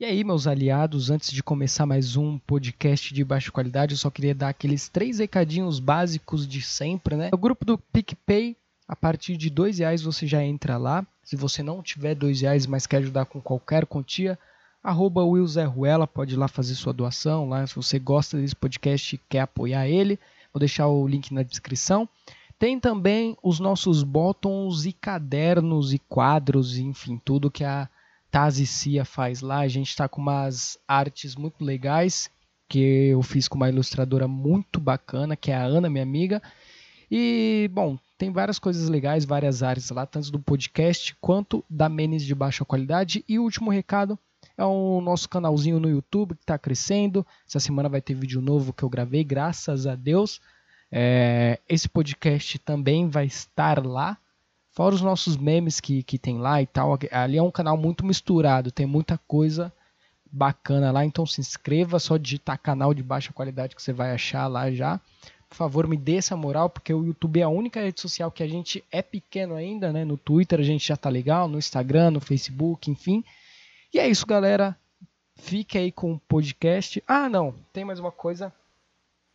E aí, meus aliados, antes de começar mais um podcast de baixa qualidade, eu só queria dar aqueles três recadinhos básicos de sempre, né? O grupo do PicPay, a partir de dois reais você já entra lá. Se você não tiver dois reais, mas quer ajudar com qualquer quantia, arroba Ruela, pode ir lá fazer sua doação. Lá, se você gosta desse podcast e quer apoiar ele, vou deixar o link na descrição. Tem também os nossos botões e cadernos e quadros, enfim, tudo que a Tazi Cia faz lá. A gente está com umas artes muito legais que eu fiz com uma ilustradora muito bacana, que é a Ana, minha amiga. E, bom, tem várias coisas legais, várias artes lá, tanto do podcast quanto da Menes de baixa qualidade. E o último recado é o nosso canalzinho no YouTube que está crescendo. Essa semana vai ter vídeo novo que eu gravei, graças a Deus. É, esse podcast também vai estar lá. Fora os nossos memes que, que tem lá e tal. Ali é um canal muito misturado, tem muita coisa bacana lá. Então se inscreva, só digitar canal de baixa qualidade que você vai achar lá já. Por favor, me dê essa moral, porque o YouTube é a única rede social que a gente é pequeno ainda, né? No Twitter a gente já tá legal, no Instagram, no Facebook, enfim. E é isso, galera. Fique aí com o podcast. Ah, não, tem mais uma coisa.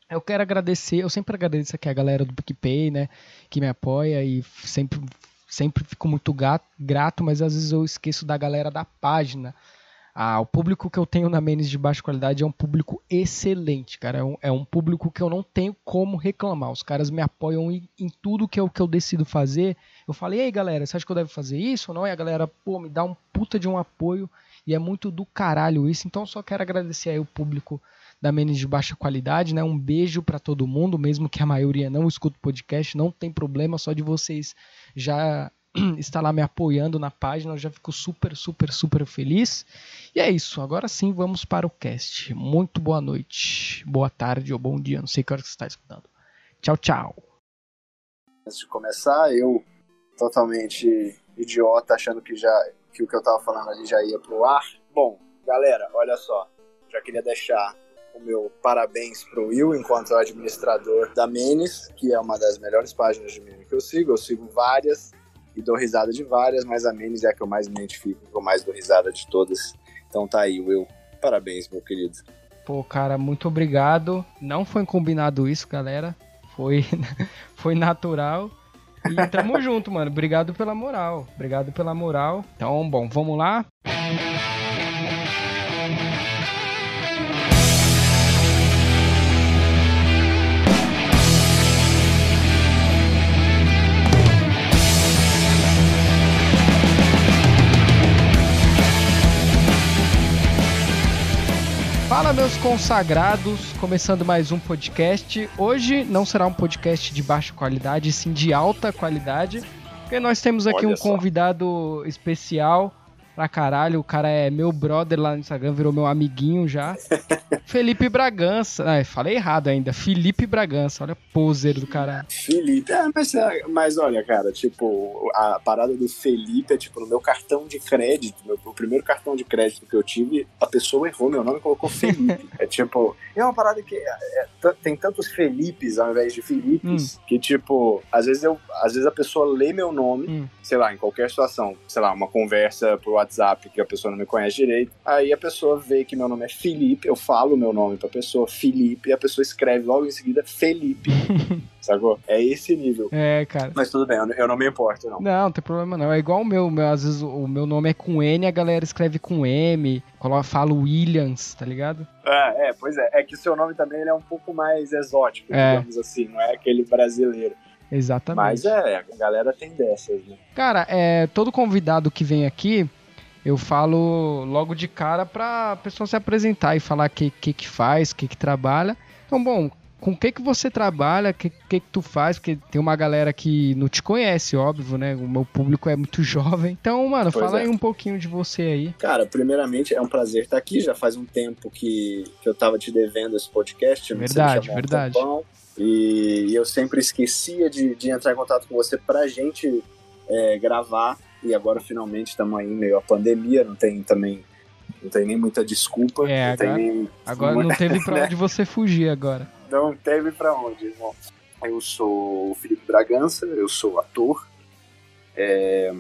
Eu quero agradecer, eu sempre agradeço aqui a galera do PicPay, né, que me apoia e sempre, sempre fico muito grato, mas às vezes eu esqueço da galera da página. Ah, o público que eu tenho na Menes de baixa qualidade é um público excelente, cara. É um, é um público que eu não tenho como reclamar. Os caras me apoiam em, em tudo que eu, que eu decido fazer. Eu falei, ei galera, você acha que eu devo fazer isso ou não? E a galera, pô, me dá um puta de um apoio. E é muito do caralho isso. Então só quero agradecer aí o público da Menes de baixa qualidade, né? Um beijo para todo mundo, mesmo que a maioria não escuta o podcast, não tem problema, só de vocês já estar lá me apoiando na página, eu já fico super, super, super feliz. E é isso, agora sim vamos para o cast. Muito boa noite, boa tarde ou bom dia, não sei que hora que você está escutando. Tchau, tchau. Antes de começar, eu totalmente idiota, achando que já que o que eu tava falando ali já ia pro ar. Bom, galera, olha só, já queria deixar o meu parabéns pro Will, enquanto administrador da Menes, que é uma das melhores páginas de meme que eu sigo. Eu sigo várias e dou risada de várias, mas a Menes é a que eu mais me identifico, que eu mais dou risada de todas. Então tá aí, Will. Parabéns, meu querido. Pô, cara, muito obrigado. Não foi combinado isso, galera. Foi, foi natural. E tamo junto, mano. Obrigado pela moral. Obrigado pela moral. Então, bom, vamos lá. Fala, meus consagrados, começando mais um podcast. Hoje não será um podcast de baixa qualidade, sim de alta qualidade, porque nós temos aqui Olha um só. convidado especial pra caralho. O cara é meu brother lá no Instagram, virou meu amiguinho já. Felipe Bragança. Ah, falei errado ainda. Felipe Bragança, olha poser do caralho. Felipe, é, mas, é, mas olha, cara, tipo, a parada do Felipe é tipo, no meu cartão de crédito, meu, o primeiro cartão de crédito que eu tive, a pessoa errou meu nome e colocou Felipe. é tipo, é uma parada que é- é tem tantos Felipes ao invés de Filipes, que tipo, às vezes eu, às vezes a pessoa lê meu nome, Hum. sei lá, em qualquer situação, sei lá, uma conversa por WhatsApp que a pessoa não me conhece direito, aí a pessoa vê que meu nome é Felipe, eu falo meu nome pra pessoa, Felipe, e a pessoa escreve logo em seguida Felipe. Sacou? É esse nível. É, cara. Mas tudo bem, eu não- me importo, não. Não, não tem problema não. É igual o meu, meu, às vezes o meu nome é com N, a galera escreve com M, coloca, fala Williams, tá ligado? É, é, pois é. É que o seu nome também ele é um pouco mais exótico, É. digamos assim, não é aquele brasileiro. Exatamente. Mas é, a galera tem dessas, né? Cara, é, todo convidado que vem aqui, eu falo logo de cara pra pessoa se apresentar e falar o que, que que faz, o que que trabalha. Então, bom, com o que que você trabalha, o que, que que tu faz, porque tem uma galera que não te conhece, óbvio, né? O meu público é muito jovem. Então, mano, Pois fala é. aí um pouquinho de você aí. Cara, primeiramente é um prazer estar aqui. Já faz um tempo que, que eu tava te devendo esse podcast. Verdade, um verdade. tempão, e eu sempre esquecia de, de entrar em contato com você pra gente é, gravar. E agora finalmente estamos aí em meio à pandemia, não tem também. Não tem nem muita desculpa. É, não agora- nem, Agora não teve pra onde você fugir agora. Não teve pra onde, irmão. Eu sou o Felipe Bragança, eu sou ator. É,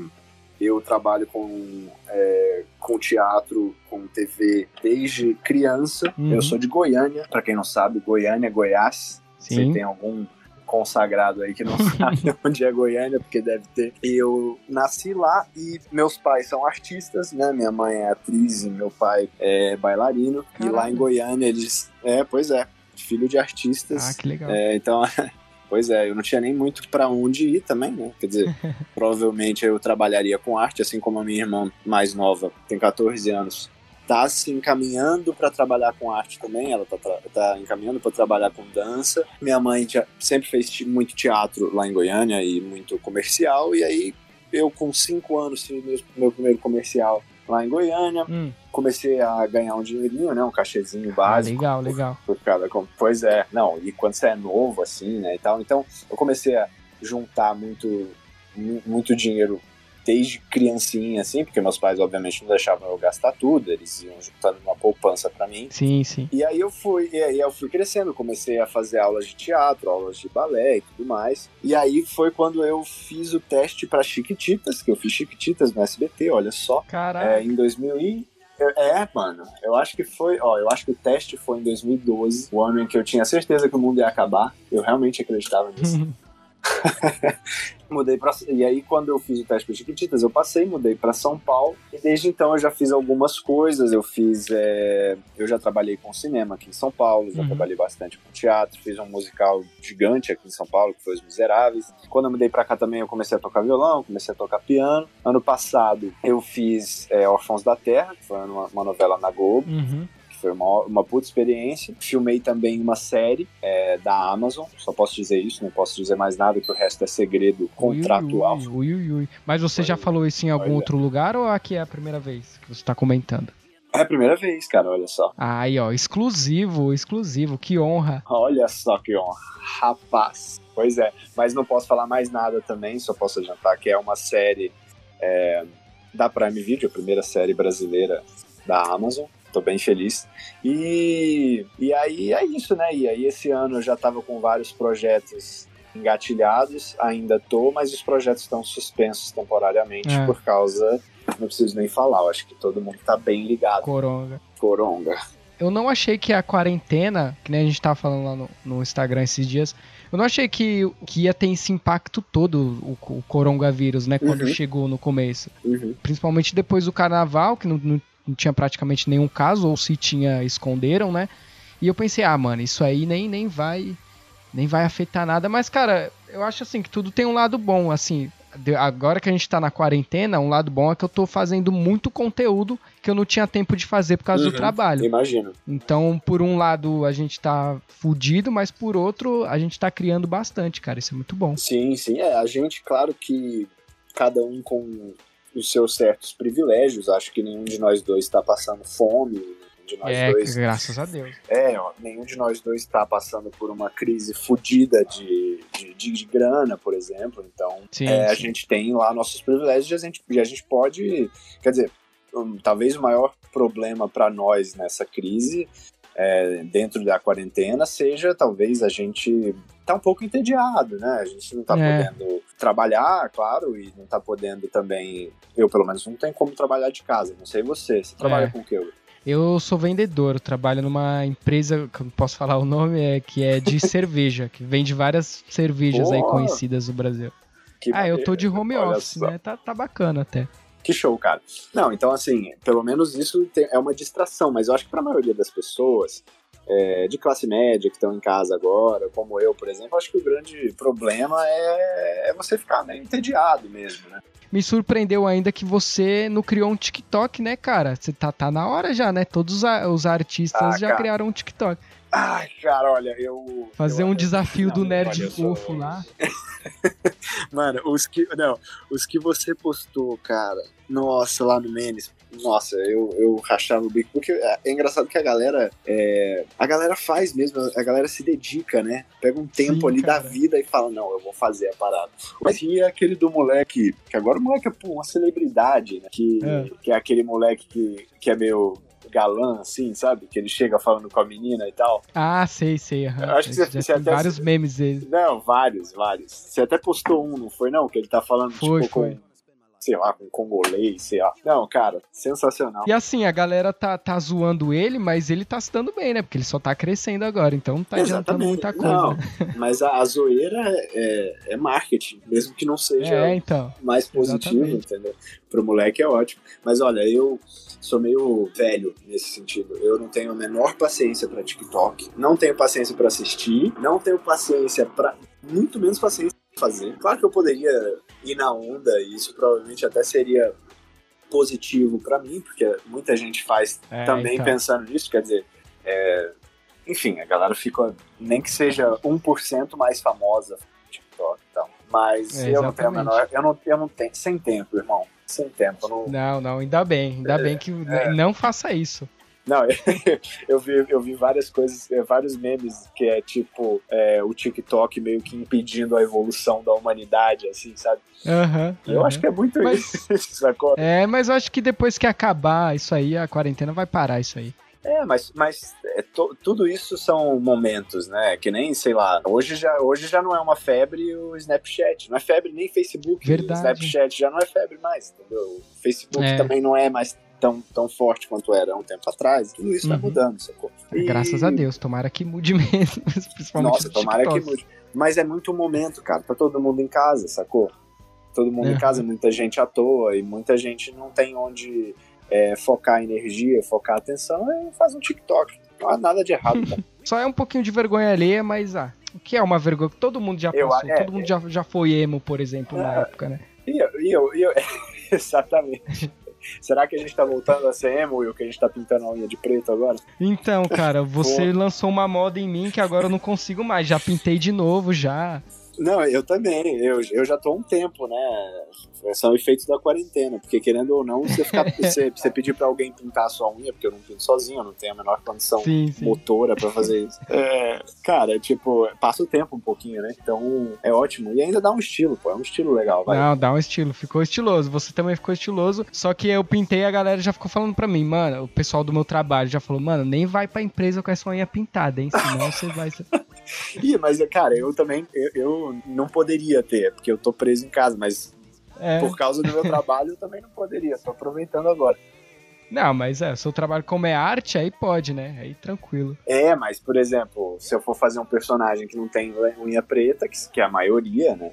Eu trabalho com, é, com teatro, com TV desde criança. Uhum. Eu sou de Goiânia, para quem não sabe, Goiânia, Goiás. Sim. Você tem algum consagrado aí que não sabe onde é Goiânia, porque deve ter. Eu nasci lá e meus pais são artistas, né? Minha mãe é atriz e meu pai é bailarino. E lá em. Goiânia eles. É, pois é. Filho de artistas. Ah, que legal. É, então, pois é, eu não tinha nem muito pra onde ir também, né? Quer dizer, provavelmente eu trabalharia com arte, assim como a minha irmã mais nova, tem 14 anos, tá se encaminhando pra trabalhar com arte também, ela tá, tra- tá encaminhando pra trabalhar com dança. Minha mãe já sempre fez muito teatro lá em Goiânia e muito comercial, e aí eu com 5 anos fiz meu, meu primeiro comercial lá em Goiânia, Hum, comecei a ganhar um dinheirinho, né, um cachezinho ah, básico legal, legal. por cada Pois é, não, e quando você é novo, assim, né, e tal, então eu comecei a juntar muito, mu- muito dinheiro desde criancinha, assim, porque meus pais, obviamente, não deixavam eu gastar tudo, eles iam juntando uma poupança pra mim. Sim, sim. E aí eu fui, e aí eu fui crescendo, comecei a fazer aulas de teatro, aulas de balé e tudo mais. E aí foi quando eu fiz o teste pra Chiquititas, que eu fiz Chiquititas no SBT, olha só. Caralho. É, em 2000 e... É, mano, eu acho que foi, ó, eu acho que o teste foi em 2012, o ano em que eu tinha certeza que o mundo ia acabar. Eu realmente acreditava nisso. mudei pra. E aí, quando eu fiz o teste para Chiquititas, eu passei, mudei para São Paulo. E desde então eu já fiz algumas coisas. Eu fiz. é, Eu já trabalhei com cinema aqui em São Paulo, já Uhum. trabalhei bastante com teatro, fiz um musical gigante aqui em São Paulo, que foi Os Miseráveis. Quando eu mudei para cá também, eu comecei a tocar violão, comecei a tocar piano. Ano passado eu fiz é, Órfãos da Terra, que foi uma, uma novela na Globo Uhum. Foi uma, uma puta experiência. Filmei também uma série é, da Amazon, só posso dizer isso, não posso dizer mais nada, que o resto é segredo contratual. Ui, ui, ui. Mas você já falou isso em algum Olha. outro lugar ou aqui é a primeira vez que você tá comentando? É a primeira vez, cara, olha só. Aí, ó, exclusivo, exclusivo, que honra. Olha só que honra. Rapaz. Pois é, mas não posso falar mais nada também, só posso adiantar que é uma série é, da Prime Video, a primeira série brasileira da Amazon. Tô bem feliz. E, e aí é isso, né? E aí esse ano eu já tava com vários projetos engatilhados, ainda tô, mas os projetos estão suspensos temporariamente É. por causa. Não preciso nem falar, eu acho que todo mundo tá bem ligado. Coronga. Coronga. Eu não achei que a quarentena, que nem a gente tava falando lá no, no Instagram esses dias, eu não achei que, que ia ter esse impacto todo, o, o coronavírus, né, quando Uhum. chegou no começo. Uhum. Principalmente depois do carnaval, que não, não, não tinha praticamente nenhum caso, ou se tinha, esconderam, né? E eu pensei, ah, mano, isso aí nem, nem vai nem vai afetar nada. Mas, cara, eu acho assim que tudo tem um lado bom, assim. Agora que a gente tá na quarentena, um lado bom é que eu tô fazendo muito conteúdo que eu não tinha tempo de fazer por causa do Uhum. trabalho. Imagino. Então, por um lado, a gente tá fudido, mas por outro, a gente tá criando bastante, cara. Isso é muito bom. Sim, sim. É, a gente, claro que cada um com os seus certos privilégios. Acho que nenhum de nós dois está passando fome. nenhum De nós é, dois, graças a Deus. é, ó, nenhum de nós dois está passando por uma crise fodida de, de, de, de grana, por exemplo. Então, Sim, é, a sim. gente tem lá nossos privilégios e a gente, e a gente pode. Quer dizer, um, talvez o maior problema para nós nessa crise, é, dentro da quarentena, seja talvez a gente tá um pouco entediado, né? A gente não tá É. podendo trabalhar, claro, e não tá podendo também. Eu, pelo menos, não tenho como trabalhar de casa. Não sei você. Você trabalha É. com o quê? Eu sou vendedor, trabalho numa empresa, que eu não posso falar o nome, é, que é de cerveja, que vende várias cervejas aí conhecidas no Brasil. Que Ah, eu tô de maneiro. home Olha office, só. né? Tá, tá bacana até. Que show, cara. Não, então assim, pelo menos isso tem- é uma distração, mas eu acho que para a maioria das pessoas é, de classe média que estão em casa agora, como eu, por exemplo, acho que o grande problema é, é você ficar meio entediado mesmo, né? Me surpreendeu ainda que você não criou um TikTok, né, cara? Você tá, tá na hora já, né? Todos os artistas Ah, já cara. criaram um TikTok. Ai, cara, olha, eu. Fazer eu- um desafio do Não, nerd olha só. fofo lá. Mano, os que. Não, os que você postou, cara. Nossa, lá no Menes. Nossa, eu, eu rachava o bico. Porque é, é engraçado que a galera. é, a galera faz mesmo, a galera se dedica, né? Pega um tempo Sim, ali cara. da vida e fala: Não, eu vou fazer a parada. Mas e aquele do moleque. Que agora o moleque é pô, uma celebridade, né? Que É. que é aquele moleque que, que é meio galã, assim, sabe? Que ele chega falando com a menina e tal. Ah, sei, sei. Eu acho que você- você até- vários memes dele. Não, vários, vários. Você até postou um, não foi não? Que ele tá falando, Foi, tipo, foi. com sei lá, com congolês, sei lá. Não, cara, sensacional. E assim, a galera tá, tá zoando ele, mas ele tá se dando bem, né? Porque ele só tá crescendo agora, então não tá adiantando muita coisa. Não, mas a, a zoeira é, é, marketing, mesmo que não seja é, então. mais positivo, Exatamente. entendeu? Pro moleque é ótimo. Mas olha, eu sou meio velho nesse sentido. Eu não tenho a menor paciência para TikTok, não tenho paciência para assistir, não tenho paciência para muito menos paciência fazer. Claro que eu poderia ir na onda e isso provavelmente até seria positivo para mim, porque muita gente faz é, também então. pensando nisso, quer dizer, é, enfim, a galera fica nem que seja 1% mais famosa no TikTok e tal. Mas é, eu não tenho a menor, eu não, eu não tenho, sem tempo, irmão sem tempo. Não, não, não ainda bem, ainda é, bem que é. não faça isso. Não, eu vi, eu vi várias coisas, é, vários memes que é tipo é, o TikTok meio que impedindo a evolução da humanidade, assim, sabe? Uhum, eu uhum. acho que é muito mas, isso, sacou? É, mas eu acho que depois que acabar isso aí, a quarentena vai parar isso aí. É, mas, mas é, to, tudo isso são momentos, né? Que nem, sei lá, hoje já, hoje já não é uma febre o Snapchat. Não é febre nem Facebook. Verdade. Snapchat já não é febre mais, entendeu? O Facebook é. também não é mais tão, tão forte quanto era um tempo atrás. Tudo isso tá uhum. tá mudando, sacou? E... Graças a Deus, tomara que mude mesmo. Principalmente Nossa, tomara TikTok. que mude. Mas é muito momento, cara. Tá todo mundo em casa, sacou? Todo mundo em casa, muita gente à toa e muita gente não tem onde é, focar energia, focar atenção, é faz um TikTok. Não há nada de errado. Tá? Só é um pouquinho de vergonha alheia, mas ah, o que é uma vergonha? Todo mundo já passou, eu, é, todo mundo é, já, já foi emo, por exemplo, é, na época, né? E eu, e eu, e eu exatamente. Será que a gente tá voltando a ser emo o que a gente tá pintando a unha de preto agora? Então, cara, você lançou uma moda em mim que agora eu não consigo mais. Já pintei de novo, já. Não, eu também. Eu, eu já tô há um tempo, né? São efeitos da quarentena, porque querendo ou não, você, ficar, você, você pedir para alguém pintar a sua unha, porque eu não pinto sozinho, eu não tenho a menor condição sim, sim. motora para fazer isso. É, cara, tipo, passa o tempo um pouquinho, né? Então é ótimo. E ainda dá um estilo, pô. É um estilo legal, vai. Não, dá um estilo. Ficou estiloso. Você também ficou estiloso. Só que eu pintei a galera já ficou falando pra mim, mano, o pessoal do meu trabalho já falou, mano, nem vai pra empresa com essa unha pintada, hein? Senão você vai. Ih, mas, cara, eu também, eu, eu, não poderia ter, porque eu tô preso em casa, mas é. por causa do meu trabalho eu também não poderia, tô aproveitando agora. Não, mas é, seu trabalho como é arte, aí pode, né? Aí tranquilo. É, mas, por exemplo, se eu for fazer um personagem que não tem unha preta, que, que é a maioria, né?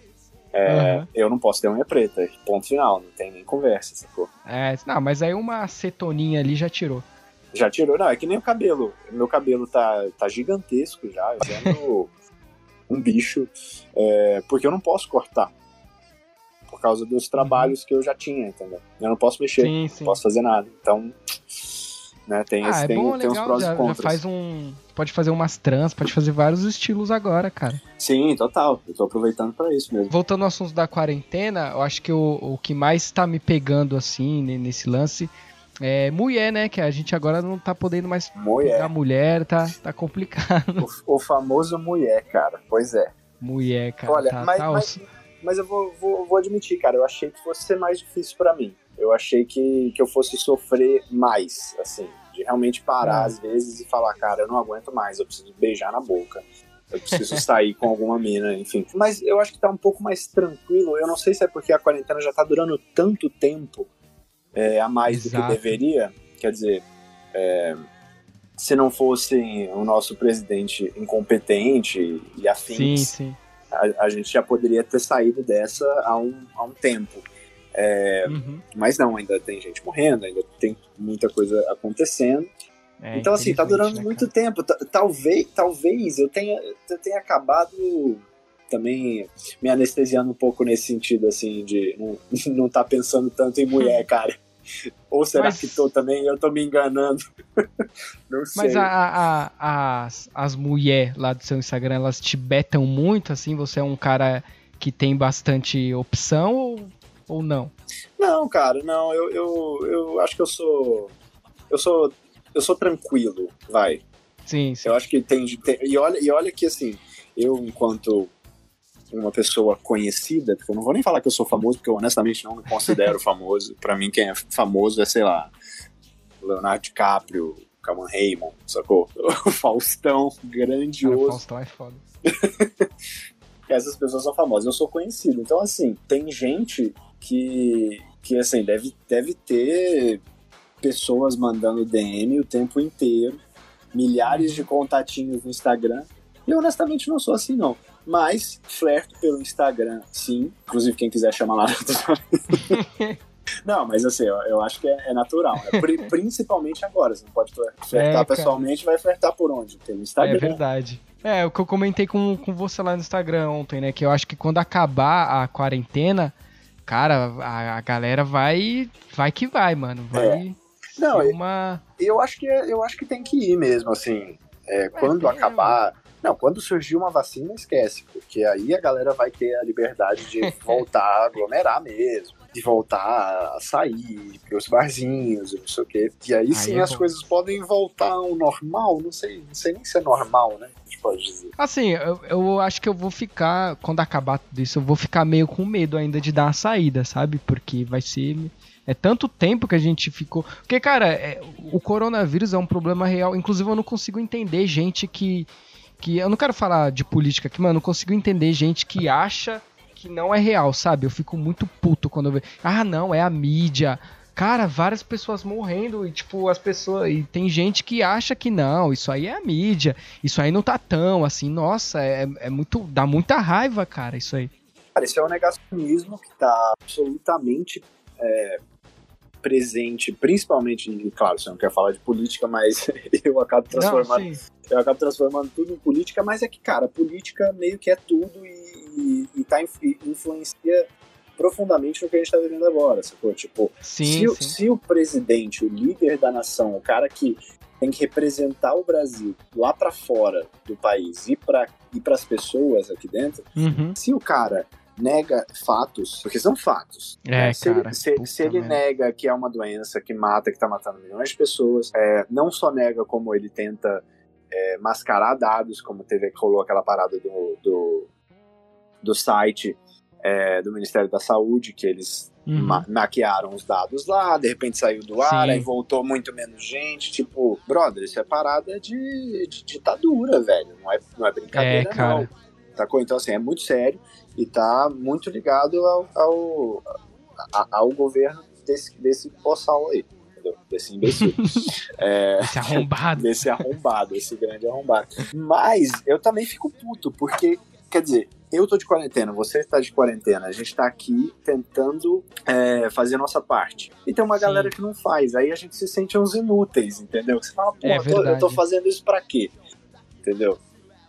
É, uhum. Eu não posso ter unha preta, ponto final, não tem nem conversa, sacou? É, não, mas aí uma acetoninha ali já tirou. Já tirou? Não, é que nem o cabelo. Meu cabelo tá, tá gigantesco já, vendo um bicho, é, porque eu não posso cortar. Por causa dos trabalhos uhum. que eu já tinha, entendeu? Eu não posso mexer, sim, sim. não posso fazer nada. Então, né, tem, ah, esse, é tem, bom, tem legal, uns prós já, e contras. Já faz um. Pode fazer umas trans, pode fazer vários estilos agora, cara. Sim, total. Eu tô aproveitando para isso mesmo. Voltando ao assunto da quarentena, eu acho que o, o que mais tá me pegando assim nesse lance é, mulher, né? Que a gente agora não tá podendo mais mulher. pegar mulher, tá, tá complicado. O, o, famoso mulher, cara. Pois é. Mulher, cara. Olha, tá, mas, tá mas, mas, eu vou, vou, vou admitir, cara, eu achei que fosse ser mais difícil para mim. Eu achei que, que eu fosse sofrer mais, assim, de realmente parar ah. às vezes e falar, cara, eu não aguento mais, eu preciso beijar na boca. Eu preciso sair com alguma mina, enfim. Mas eu acho que tá um pouco mais tranquilo. Eu não sei se é porque a quarentena já tá durando tanto tempo é, a mais Exato. do que deveria. Quer dizer, é, se não fosse o nosso presidente incompetente e afins, sim, sim. A, a, gente já poderia ter saído dessa há um, há um tempo. É, uhum. Mas não, ainda tem gente morrendo, ainda tem muita coisa acontecendo. É, então, assim, tá durando né, muito tempo. Talvez, talvez eu tenha, eu tenha acabado também me anestesiando um pouco nesse sentido, assim, de não, não tá pensando tanto em mulher, cara. Ou será Mas... que tô também? Eu tô me enganando. não sei. Mas a, a, a, as, as mulheres lá do seu Instagram, elas te betam muito, assim? Você é um cara que tem bastante opção ou, ou não? Não, cara, não. Eu, eu, eu acho que eu sou. Eu sou. Eu sou tranquilo, vai. Sim, sim. Eu acho que tem, tem. e, olha, e olha que assim, eu, enquanto uma pessoa conhecida, porque eu não vou nem falar que eu sou famoso, porque eu honestamente não me considero famoso. Para mim, quem é famoso é, sei lá, Leonardo DiCaprio, Cameron Raymond, sacou? O Faustão, grandioso. Cara, Faustão é foda. Essas pessoas são famosas. Eu sou conhecido. Então, assim, tem gente que, que assim, deve, deve ter pessoas mandando DM o tempo inteiro, milhares de contatinhos no Instagram. E honestamente não sou assim, não. Mas flerto pelo Instagram, sim. Inclusive, quem quiser chamar lá. Não, mas assim, eu, eu acho que é, é natural. Né? Principalmente agora. Você não pode flertar é, pessoalmente, vai flertar por onde? Pelo Instagram. É verdade. É, o que eu comentei com, com você lá no Instagram ontem, né? Que eu acho que quando acabar a quarentena, cara, a, a galera vai. Vai que vai, mano. Vai. É. Não, uma... eu, acho que, é, eu acho que tem que ir mesmo, assim. É, quando acabar. Não, quando surgir uma vacina, esquece, porque aí a galera vai ter a liberdade de voltar a aglomerar mesmo de voltar a sair os barzinhos, não sei o quê. E aí, aí sim é as coisas podem voltar ao normal, não sei, não sei nem se é normal, né? A gente pode dizer. Assim, eu, eu acho que eu vou ficar, quando acabar tudo isso, eu vou ficar meio com medo ainda de dar a saída, sabe? Porque vai ser. É tanto tempo que a gente ficou. Porque, cara, é, o coronavírus é um problema real. Inclusive, eu não consigo entender gente que. Que eu não quero falar de política aqui, eu não consigo entender gente que acha que não é real, sabe? Eu fico muito puto quando eu vejo. Ah, não, é a mídia. Cara, várias pessoas morrendo e, tipo, as pessoas. E tem gente que acha que não, isso aí é a mídia. Isso aí não tá tão assim. Nossa, é, é muito. dá muita raiva, cara, isso aí. Cara, isso é um negacionismo que tá absolutamente é, presente, principalmente, claro, você não quer falar de política, mas eu acabo transformando. Não, eu acabo transformando tudo em política, mas é que, cara, política meio que é tudo e e, e, tá, e influencia profundamente no que a gente está vivendo agora, sacou? Tipo, sim, se, sim. se o presidente, o líder da nação, o cara que tem que representar o Brasil lá para fora do país e para e as pessoas aqui dentro, uhum. se o cara nega fatos, porque são fatos. É, se, cara, ele, se, se ele nega que é uma doença que mata, que está matando milhões de pessoas, é, não só nega como ele tenta é, mascarar dados, como teve rolou aquela parada do, do do site é, do Ministério da Saúde, que eles uhum. ma maquiaram os dados lá, de repente saiu do ar, Sim. aí voltou muito menos gente. Tipo, brother, isso é parada de, de ditadura, velho. Não é, não é brincadeira, é, não. Sacou? Então, assim, é muito sério e tá muito ligado ao, ao, ao governo desse, desse boçal aí. Desse imbecil. é, esse arrombado. Desse arrombado, esse grande arrombado. Mas eu também fico puto, porque, quer dizer, eu tô de quarentena, você está de quarentena, a gente está aqui tentando é, fazer a nossa parte. E tem uma Sim. galera que não faz, aí a gente se sente uns inúteis, entendeu? Você fala, pô, é eu, tô, eu tô fazendo isso pra quê? Entendeu?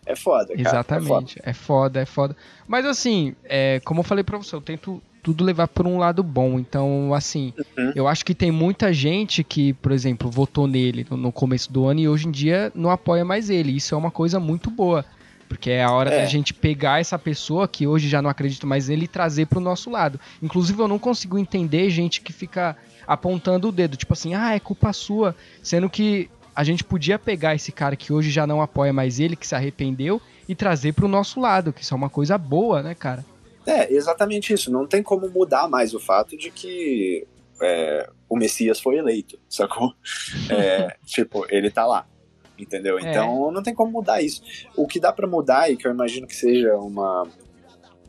É foda, cara. É Exatamente, é foda, é foda. É foda. Mas assim, é, como eu falei pra você, eu tento tudo levar por um lado bom. Então, assim, uhum. eu acho que tem muita gente que, por exemplo, votou nele no começo do ano e hoje em dia não apoia mais ele. Isso é uma coisa muito boa. Porque é a hora é. da gente pegar essa pessoa que hoje já não acredito mais nele e trazer pro nosso lado. Inclusive, eu não consigo entender gente que fica apontando o dedo, tipo assim, ah, é culpa sua. Sendo que a gente podia pegar esse cara que hoje já não apoia mais ele, que se arrependeu, e trazer pro nosso lado, que isso é uma coisa boa, né, cara? É, exatamente isso. Não tem como mudar mais o fato de que é, o Messias foi eleito, sacou? É, tipo, ele tá lá entendeu? É. Então não tem como mudar isso. O que dá para mudar e que eu imagino que seja uma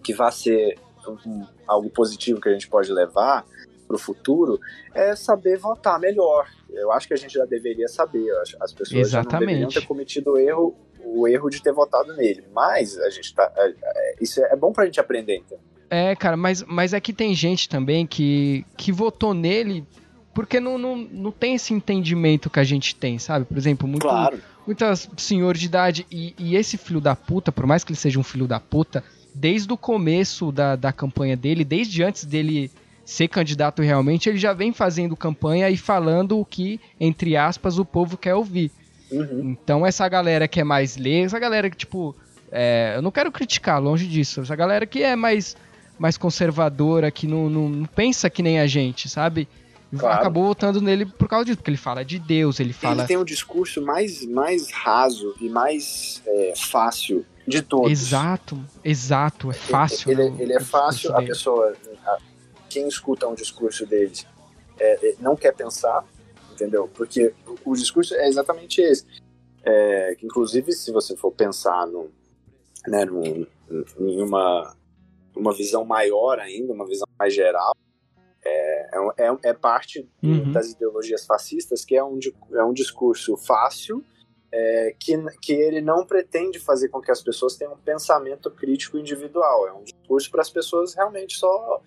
que vá ser um, algo positivo que a gente pode levar para o futuro é saber votar melhor. Eu acho que a gente já deveria saber. As pessoas já não deveriam ter cometido o erro, o erro de ter votado nele. Mas a gente tá, é, é, isso é bom para a gente aprender. Então. É, cara, mas, mas é que tem gente também que, que votou nele porque não, não, não tem esse entendimento que a gente tem, sabe? Por exemplo, muito, claro. muitas senhor de idade. E, e, esse filho da puta, por mais que ele seja um filho da puta, desde o começo da, da campanha dele, desde antes dele ser candidato realmente, ele já vem fazendo campanha e falando o que, entre aspas, o povo quer ouvir. Uhum. Então, essa galera que é mais ler, essa galera que, tipo. É, eu não quero criticar, longe disso. Essa galera que é mais, mais conservadora, que não, não, não pensa que nem a gente, sabe? Claro. acabou votando nele por causa disso, porque ele fala de Deus, ele fala. Ele tem um discurso mais, mais raso e mais é, fácil de todos. Exato, exato, é fácil. Ele, ele, ele é fácil, a pessoa, a, quem escuta um discurso dele é, é, não quer pensar, entendeu? Porque o, o discurso é exatamente esse. É, que inclusive, se você for pensar no, né, num, em uma, uma visão maior ainda, uma visão mais geral, É, é, é, é parte uhum. das ideologias fascistas que é um, é um discurso fácil é, que, que ele não pretende fazer com que as pessoas tenham um pensamento crítico individual. É um discurso para as pessoas realmente só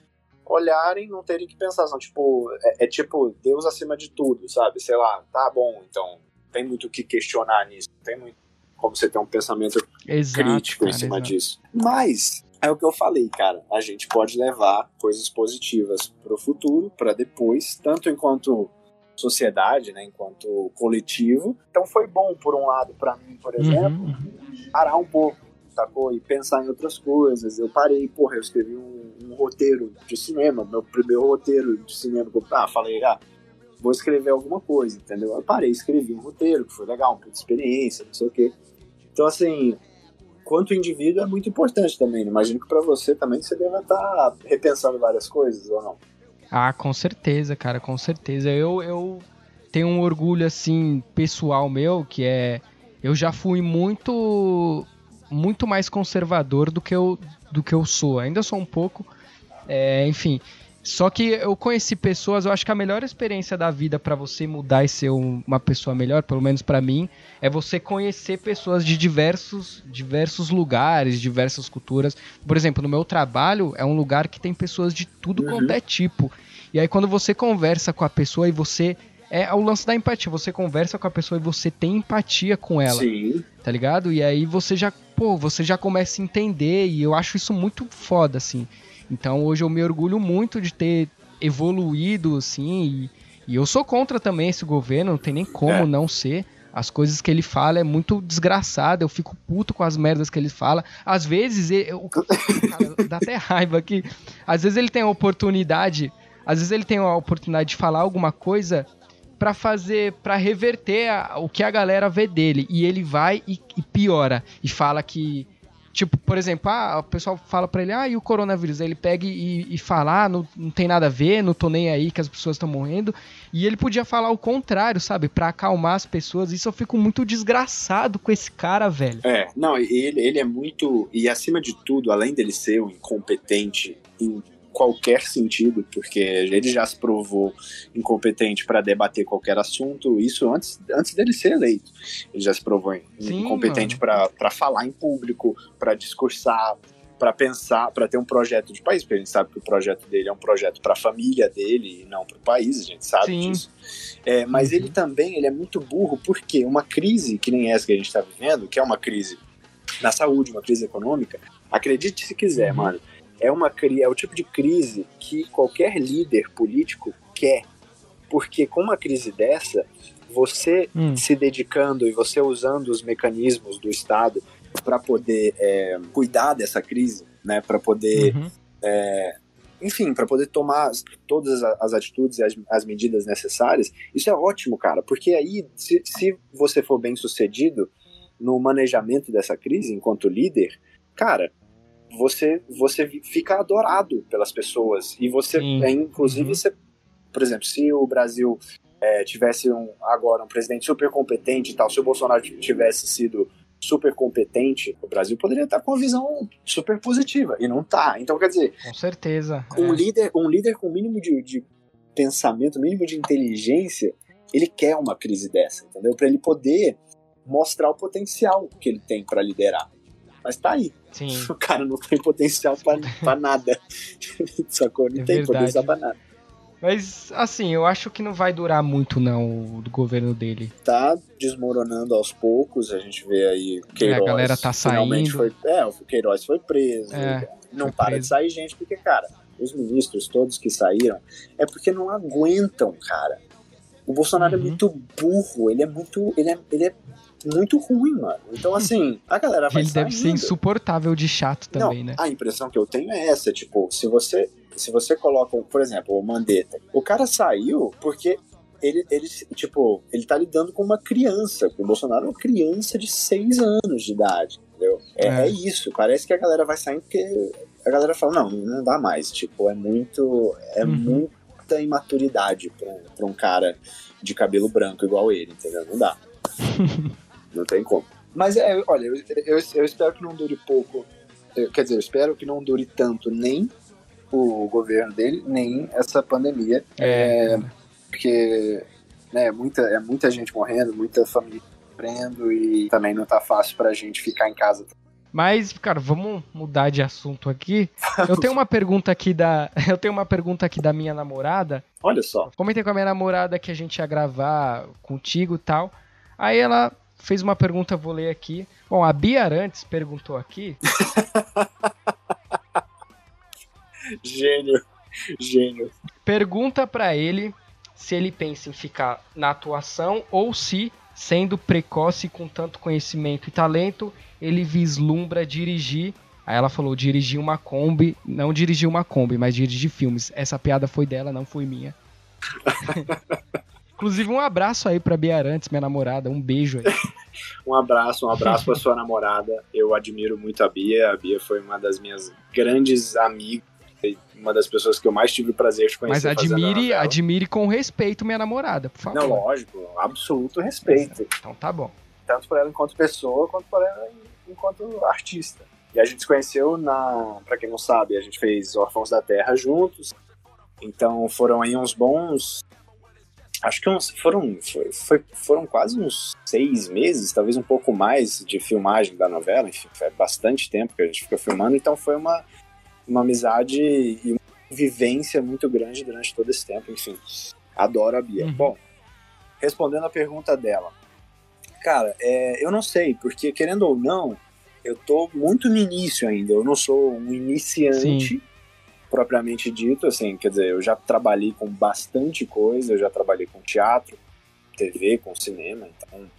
olharem, não terem que pensar. São, tipo, é, é, tipo Deus acima de tudo, sabe? Sei lá, tá bom, então tem muito o que questionar nisso. Tem muito como você ter um pensamento exato, crítico cara, em cima exato. disso. Mas é o que eu falei, cara. A gente pode levar coisas positivas para o futuro, para depois, tanto enquanto sociedade, né, enquanto coletivo. Então foi bom, por um lado, para mim, por uhum, exemplo, uhum. parar um pouco, sacou? E pensar em outras coisas. Eu parei, porra, eu escrevi um, um roteiro de cinema, meu primeiro roteiro de cinema. Ah, falei, ah, vou escrever alguma coisa, entendeu? Eu parei, escrevi um roteiro, que foi legal, um pouco de experiência, não sei o quê. Então, assim, quanto indivíduo é muito importante também. Né? Imagino que para você também você deva estar tá repensando várias coisas, ou não? Ah, com certeza, cara, com certeza. Eu, eu tenho um orgulho, assim, pessoal meu, que é. Eu já fui muito. Muito mais conservador do que eu, do que eu sou. Ainda sou um pouco. É, enfim, só que eu conheci pessoas, eu acho que a melhor experiência da vida para você mudar e ser uma pessoa melhor, pelo menos para mim, é você conhecer pessoas de diversos, diversos lugares, diversas culturas. Por exemplo, no meu trabalho é um lugar que tem pessoas de tudo uhum. quanto é tipo. E aí quando você conversa com a pessoa e você é o lance da empatia. Você conversa com a pessoa e você tem empatia com ela. Sim. Tá ligado? E aí você já, pô, você já começa a entender e eu acho isso muito foda, assim. Então hoje eu me orgulho muito de ter evoluído, assim, e, e eu sou contra também esse governo, não tem nem como é. não ser. As coisas que ele fala é muito desgraçado, eu fico puto com as merdas que ele fala. Às vezes, eu, cara, dá até raiva que às vezes ele tem a oportunidade, às vezes ele tem a oportunidade de falar alguma coisa para fazer, para reverter a, o que a galera vê dele. E ele vai e, e piora. E fala que Tipo, por exemplo, ah, o pessoal fala pra ele, ah, e o coronavírus? Aí ele pega e, e fala, ah, não, não tem nada a ver, não tô nem aí que as pessoas estão morrendo. E ele podia falar o contrário, sabe? Pra acalmar as pessoas. Isso eu fico muito desgraçado com esse cara, velho. É, não, ele, ele é muito. E acima de tudo, além dele ser um incompetente em qualquer sentido, porque ele já se provou incompetente para debater qualquer assunto, isso antes, antes dele ser eleito. Ele já se provou Sim, incompetente para falar em público, para discursar, para pensar, para ter um projeto de país, porque a gente sabe que o projeto dele é um projeto para a família dele e não para o país, a gente sabe Sim. disso. É, mas uhum. ele também ele é muito burro, porque uma crise que nem essa que a gente está vivendo, que é uma crise na saúde, uma crise econômica, acredite se quiser, uhum. mano, é, uma, é o tipo de crise que qualquer líder político quer. Porque com uma crise dessa, você hum. se dedicando e você usando os mecanismos do Estado para poder é, cuidar dessa crise, né, para poder, uhum. é, enfim, para poder tomar todas as atitudes e as, as, medidas necessárias, isso é ótimo, cara, porque aí, se, se você for bem sucedido no manejamento dessa crise enquanto líder, cara, você você fica adorado pelas pessoas e você é, inclusive uhum. você, por exemplo se o Brasil é, tivesse um, agora um presidente super competente e tal se o Bolsonaro tivesse sido super competente o Brasil poderia estar com uma visão super positiva e não tá então quer dizer com certeza um é. líder um líder com mínimo de, de pensamento mínimo de inteligência ele quer uma crise dessa entendeu para ele poder mostrar o potencial que ele tem para liderar mas tá aí. Sim. O cara não tem potencial pra, pra nada. Sacou? Não é tem verdade. potencial pra nada. Mas, assim, eu acho que não vai durar muito, não, o governo dele. Tá desmoronando aos poucos, a gente vê aí o Queiroz. É, a galera tá saindo. Foi, é, o Queiroz foi preso. É, não foi para preso. de sair gente, porque, cara, os ministros todos que saíram é porque não aguentam, cara. O Bolsonaro é uhum. é muito burro, ele é muito. Ele é, ele é muito ruim, mano. Então, assim, a galera vai Ele deve ser insuportável de chato também, Não, né? A impressão que eu tenho é essa, tipo, se você, se você coloca, por exemplo, o Mandetta, o cara saiu porque ele, ele, tipo, ele tá lidando com uma criança. O Bolsonaro é uma criança de seis anos de idade, entendeu? É, é. é isso. Parece que a galera vai saindo porque a galera fala, não, não dá mais. Tipo, é muito. É uhum. muita imaturidade pra, pra um cara de cabelo branco igual ele, entendeu? Não dá. Não tem como. Mas é, olha, eu, eu, eu espero que não dure pouco. Eu, quer dizer, eu espero que não dure tanto nem o governo dele, nem essa pandemia. É. É, porque né, muita, é muita gente morrendo, muita família sofrendo e também não tá fácil pra gente ficar em casa. Mas, cara, vamos mudar de assunto aqui. Eu tenho uma pergunta aqui da. Eu tenho uma pergunta aqui da minha namorada. Olha só. Comentei com a minha namorada que a gente ia gravar contigo e tal. Aí ela fez uma pergunta, vou ler aqui. Bom, a Bia Arantes perguntou aqui. Gênio. Gênio. Pergunta pra ele se ele pensa em ficar na atuação ou se, sendo precoce com tanto conhecimento e talento, ele vislumbra dirigir. Aí ela falou dirigir uma Kombi, não dirigir uma Kombi, mas dirigir filmes. Essa piada foi dela, não foi minha. Inclusive um abraço aí pra Bia Arantes, minha namorada, um beijo aí. Um abraço, um abraço pra sua namorada. Eu admiro muito a Bia. A Bia foi uma das minhas grandes amigas, uma das pessoas que eu mais tive o prazer de conhecer. Mas admire, admire com respeito minha namorada, por favor. Não, lógico, absoluto respeito. Então tá bom. tanto por ela enquanto pessoa quanto por ela enquanto artista. E a gente se conheceu na, Pra quem não sabe, a gente fez Órfãos da Terra juntos. Então foram aí uns bons, acho que uns, foram foi, foi- foram quase uns seis meses, talvez um pouco mais de filmagem da novela. Enfim, foi bastante tempo que a gente ficou filmando. Então foi uma uma amizade e uma vivência muito grande durante todo esse tempo. Enfim, adoro a Bia. Uhum. Bom, respondendo a pergunta dela. Cara, é, eu não sei, porque querendo ou não, eu tô muito no início ainda. Eu não sou um iniciante propriamente dito, assim, quer dizer, eu já trabalhei com bastante coisa, eu já trabalhei com teatro, TV, com cinema, então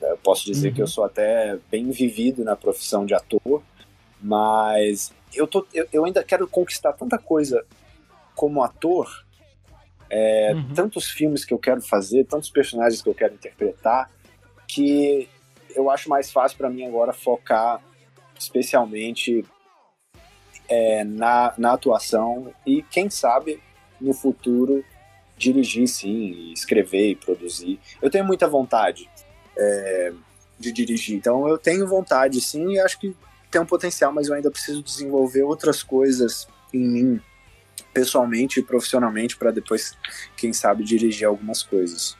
eu posso dizer Uhum. que eu sou até bem vivido na profissão de ator, mas eu, tô, eu, eu ainda quero conquistar tanta coisa como ator, é, Uhum. tantos filmes que eu quero fazer, tantos personagens que eu quero interpretar, que eu acho mais fácil para mim agora focar especialmente é, na, na atuação e, quem sabe, no futuro, dirigir sim, escrever e produzir. Eu tenho muita vontade é, de dirigir, então eu tenho vontade sim e acho que tem um potencial, mas eu ainda preciso desenvolver outras coisas em mim, pessoalmente e profissionalmente, para depois, quem sabe, dirigir algumas coisas.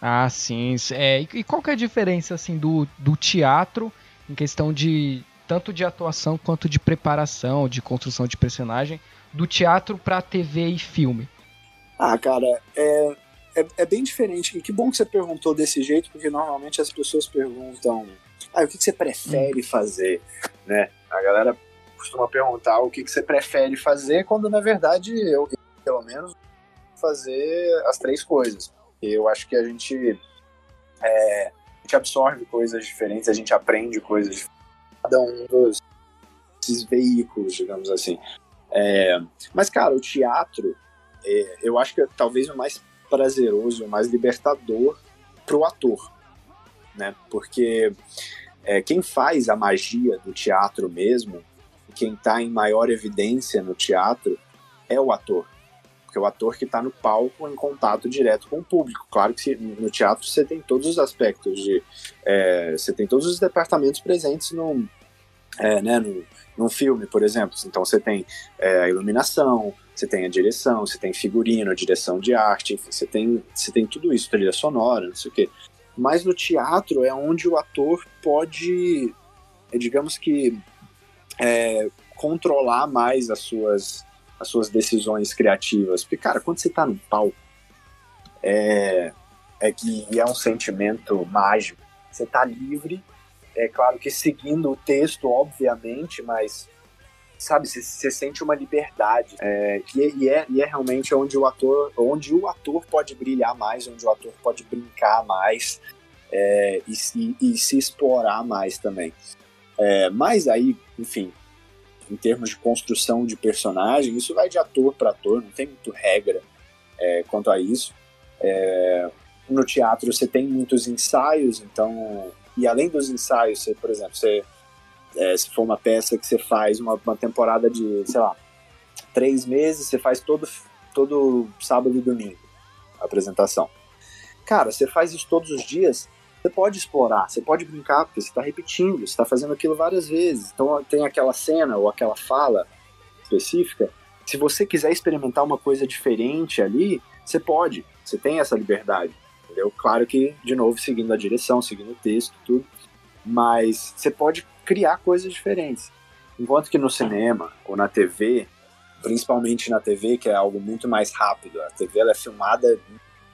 Ah, sim. É, e qual que é a diferença assim do, do teatro em questão de tanto de atuação quanto de preparação, de construção de personagem, do teatro pra TV e filme? Ah, cara, é, é, é bem diferente. Que bom que você perguntou desse jeito, porque normalmente as pessoas perguntam: ah, o que, que você prefere fazer? Né? A galera costuma perguntar o que, que você prefere fazer, quando na verdade eu, pelo menos, fazer as três coisas. Eu acho que a gente, é, a gente absorve coisas diferentes, a gente aprende coisas diferentes. Cada um dos esses veículos, digamos assim. É, mas, cara, o teatro é, eu acho que é talvez o mais prazeroso, o mais libertador para o ator, né? Porque é, quem faz a magia do teatro mesmo, quem está em maior evidência no teatro é o ator, porque o ator que está no palco em contato direto com o público. Claro que no teatro você tem todos os aspectos de, é, você tem todos os departamentos presentes no, é, né, no, num filme, por exemplo. Então você tem é, a iluminação, você tem a direção, você tem figurino, direção de arte, enfim, você tem, você tem tudo isso, trilha sonora, não sei o quê. Mas no teatro é onde o ator pode, é, digamos que, é, controlar mais as suas, as suas decisões criativas. Porque, cara, quando você tá no palco, é, é que é um sentimento mágico. Você tá livre, é claro que seguindo o texto, obviamente, mas sabe, você, você sente uma liberdade. É, e, é- e é, e é realmente onde o ator, onde o ator pode brilhar mais, onde o ator pode brincar mais é, e, se- e se explorar mais também. É, mas aí, enfim, em termos de construção de personagem, isso vai de ator para ator, não tem muito regra é, quanto a isso. É, no teatro você tem muitos ensaios, então, e além dos ensaios, você, por exemplo, você é, se for uma peça que você faz uma, uma temporada de, sei lá, três meses, você faz todo, todo sábado e domingo a apresentação. Cara, você faz isso todos os dias, você pode explorar, você pode brincar, porque você está repetindo, você está fazendo aquilo várias vezes. Então tem aquela cena ou aquela fala específica, se você quiser experimentar uma coisa diferente ali, você pode, você tem essa liberdade, entendeu? Claro que, de novo, seguindo a direção, seguindo o texto, tudo, mas você pode criar coisas diferentes. Enquanto que no cinema ou na TV, principalmente na TV, que é algo muito mais rápido, a TV ela é filmada de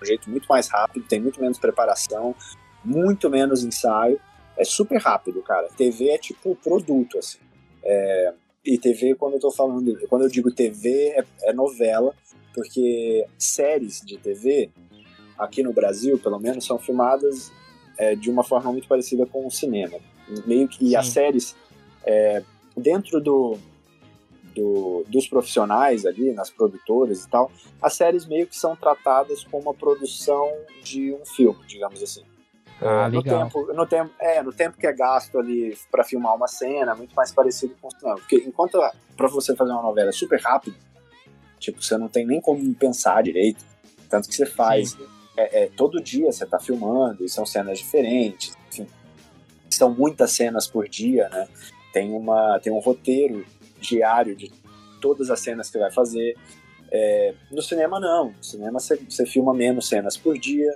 um jeito muito mais rápido, tem muito menos preparação, muito menos ensaio, é super rápido, cara. TV é tipo produto, assim. É, e TV, quando eu tô falando, quando eu digo TV, é, é novela, porque séries de TV, aqui no Brasil, pelo menos, são filmadas é, de uma forma muito parecida com o cinema. Meio que, e as séries, é, dentro do, do, dos profissionais ali, nas produtoras e tal, as séries meio que são tratadas como uma produção de um filme, digamos assim. Ah, no legal. tempo, no tempo, é, no tempo que é gasto ali para filmar uma cena, muito mais parecido com o cinema. Porque enquanto para você fazer uma novela é super rápido, tipo, você não tem nem como pensar direito, tanto que você faz é, é, todo dia você tá filmando e são cenas diferentes, enfim, são muitas cenas por dia, né? Tem uma tem um roteiro diário de todas as cenas que você vai fazer. É, no cinema não, no cinema você, você filma menos cenas por dia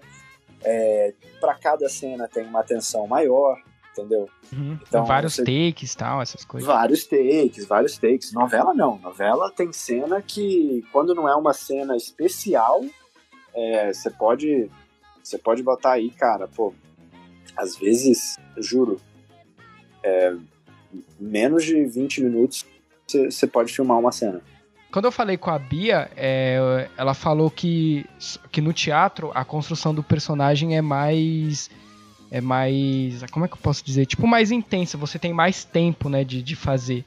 é, para cada cena tem uma atenção maior, entendeu? Uhum. Então, vários você... takes tal, essas coisas. Vários takes, vários takes. Novela não. Novela tem cena que, quando não é uma cena especial, é, você pode. Você pode botar aí, cara, pô. Às vezes, juro, é, menos de 20 minutos você pode filmar uma cena. Quando eu falei com a Bia, é, ela falou que, que no teatro a construção do personagem é mais. É mais. Como é que eu posso dizer? Tipo, mais intensa. Você tem mais tempo, né, de, de fazer.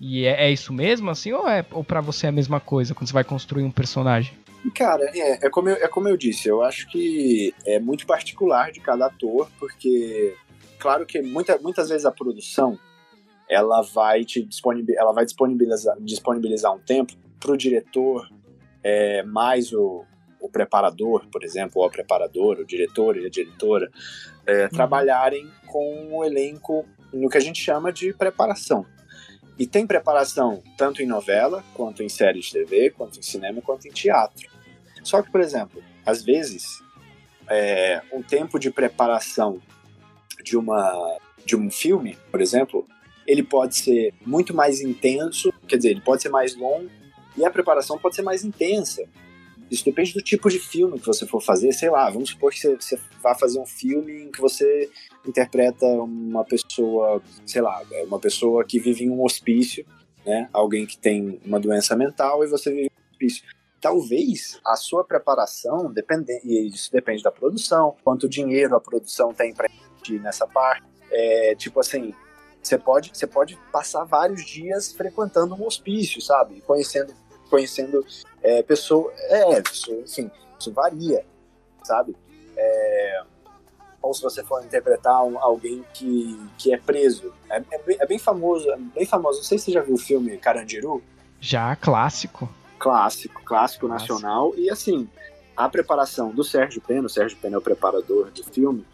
E é, é isso mesmo, assim? Ou, é, ou pra você é a mesma coisa quando você vai construir um personagem? Cara, é, é, como eu, é como eu disse, eu acho que é muito particular de cada ator, porque, claro que muita, muitas vezes a produção ela vai te disponibilizar, ela vai disponibilizar, disponibilizar um tempo para o diretor é, mais o, o preparador, por exemplo, ou a preparadora, o diretor e a diretora, é, uhum. trabalharem com o elenco no que a gente chama de preparação. E tem preparação tanto em novela, quanto em série de TV, quanto em cinema, quanto em teatro. Só que, por exemplo, às vezes, é, um tempo de preparação de, uma, de um filme, por exemplo, ele pode ser muito mais intenso, quer dizer, ele pode ser mais longo e a preparação pode ser mais intensa. Isso depende do tipo de filme que você for fazer. Sei lá, vamos supor que você, vá fazer um filme em que você interpreta uma pessoa, sei lá, é uma pessoa que vive em um hospício, né? Alguém que tem uma doença mental e você vive em um hospício. Talvez a sua preparação, depende, e isso depende da produção, quanto dinheiro a produção tem para investir nessa parte. É, tipo assim, você pode, você pode passar vários dias frequentando um hospício, sabe? Conhecendo, conhecendo é, pessoas. É, enfim, isso varia, sabe? É, ou se você for interpretar um, alguém que, que é preso. É, é, bem, é, bem, famoso, é bem famoso. Não sei se você já viu o filme Carandiru. Já, clássico. Clássico, clássico, clássico. nacional. E assim, a preparação do Sérgio Pena, o Sérgio Pena é o preparador do filme,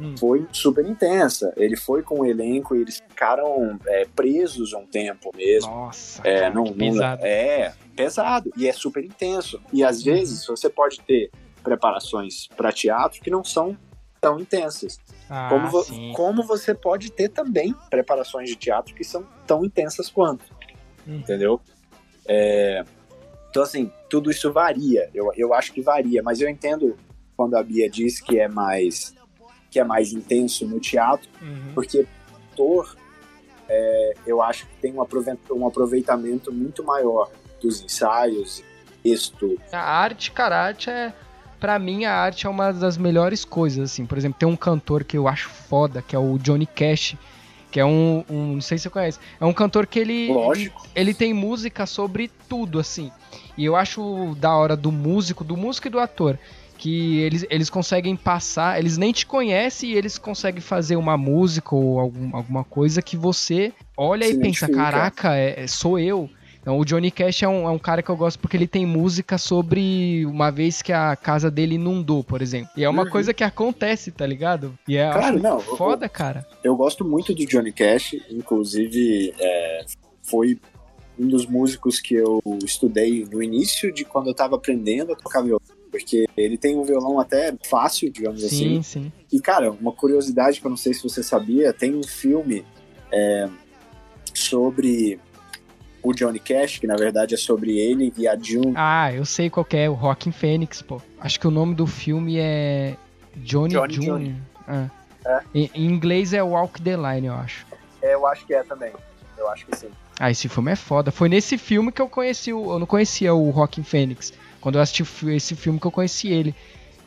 hum. foi super intensa. Ele foi com o elenco e eles ficaram é, presos um tempo mesmo. Nossa, é, cara, não, não, pesado. É, pesado. E é super intenso. E às uhum. vezes você pode ter preparações para teatro que não são tão intensas. Ah, como, vo como você pode ter também preparações de teatro que são tão intensas quanto. Hum. Entendeu? É, então, assim, tudo isso varia. Eu, eu acho que varia, mas eu entendo quando a Bia diz que é mais que é mais intenso no teatro, uhum. porque ator, é, eu acho que tem um aproveitamento muito maior dos ensaios, texto. A arte, karate é para mim a arte é uma das melhores coisas assim. Por exemplo, tem um cantor que eu acho foda, que é o Johnny Cash, que é um, um não sei se você conhece, é um cantor que ele Lógico. ele, ele tem música sobre tudo assim. E eu acho da hora do músico, do músico e do ator que eles, eles conseguem passar, eles nem te conhecem e eles conseguem fazer uma música ou algum, alguma coisa que você olha Se e pensa, caraca, é, é, sou eu. Então o Johnny Cash é um, é um cara que eu gosto porque ele tem música sobre uma vez que a casa dele inundou, por exemplo. E é uma uhum. coisa que acontece, tá ligado? E é claro, não, foda, eu, cara. Eu gosto muito do Johnny Cash, inclusive é, foi um dos músicos que eu estudei no início de quando eu tava aprendendo a tocar violão. Porque ele tem um violão até fácil, digamos sim, assim. Sim, sim. E, cara, uma curiosidade que eu não sei se você sabia, tem um filme é, sobre o Johnny Cash, que na verdade é sobre ele e a June. Ah, eu sei qual é, o Rockin' Phoenix, pô. Acho que o nome do filme é Johnny, Johnny Jr. Johnny. Ah. É. Em, em inglês é Walk the Line, eu acho. É, eu acho que é também. Eu acho que sim. Ah, esse filme é foda. Foi nesse filme que eu conheci o. Eu não conhecia o Rockin' Phoenix. Quando eu assisti esse filme que eu conheci ele.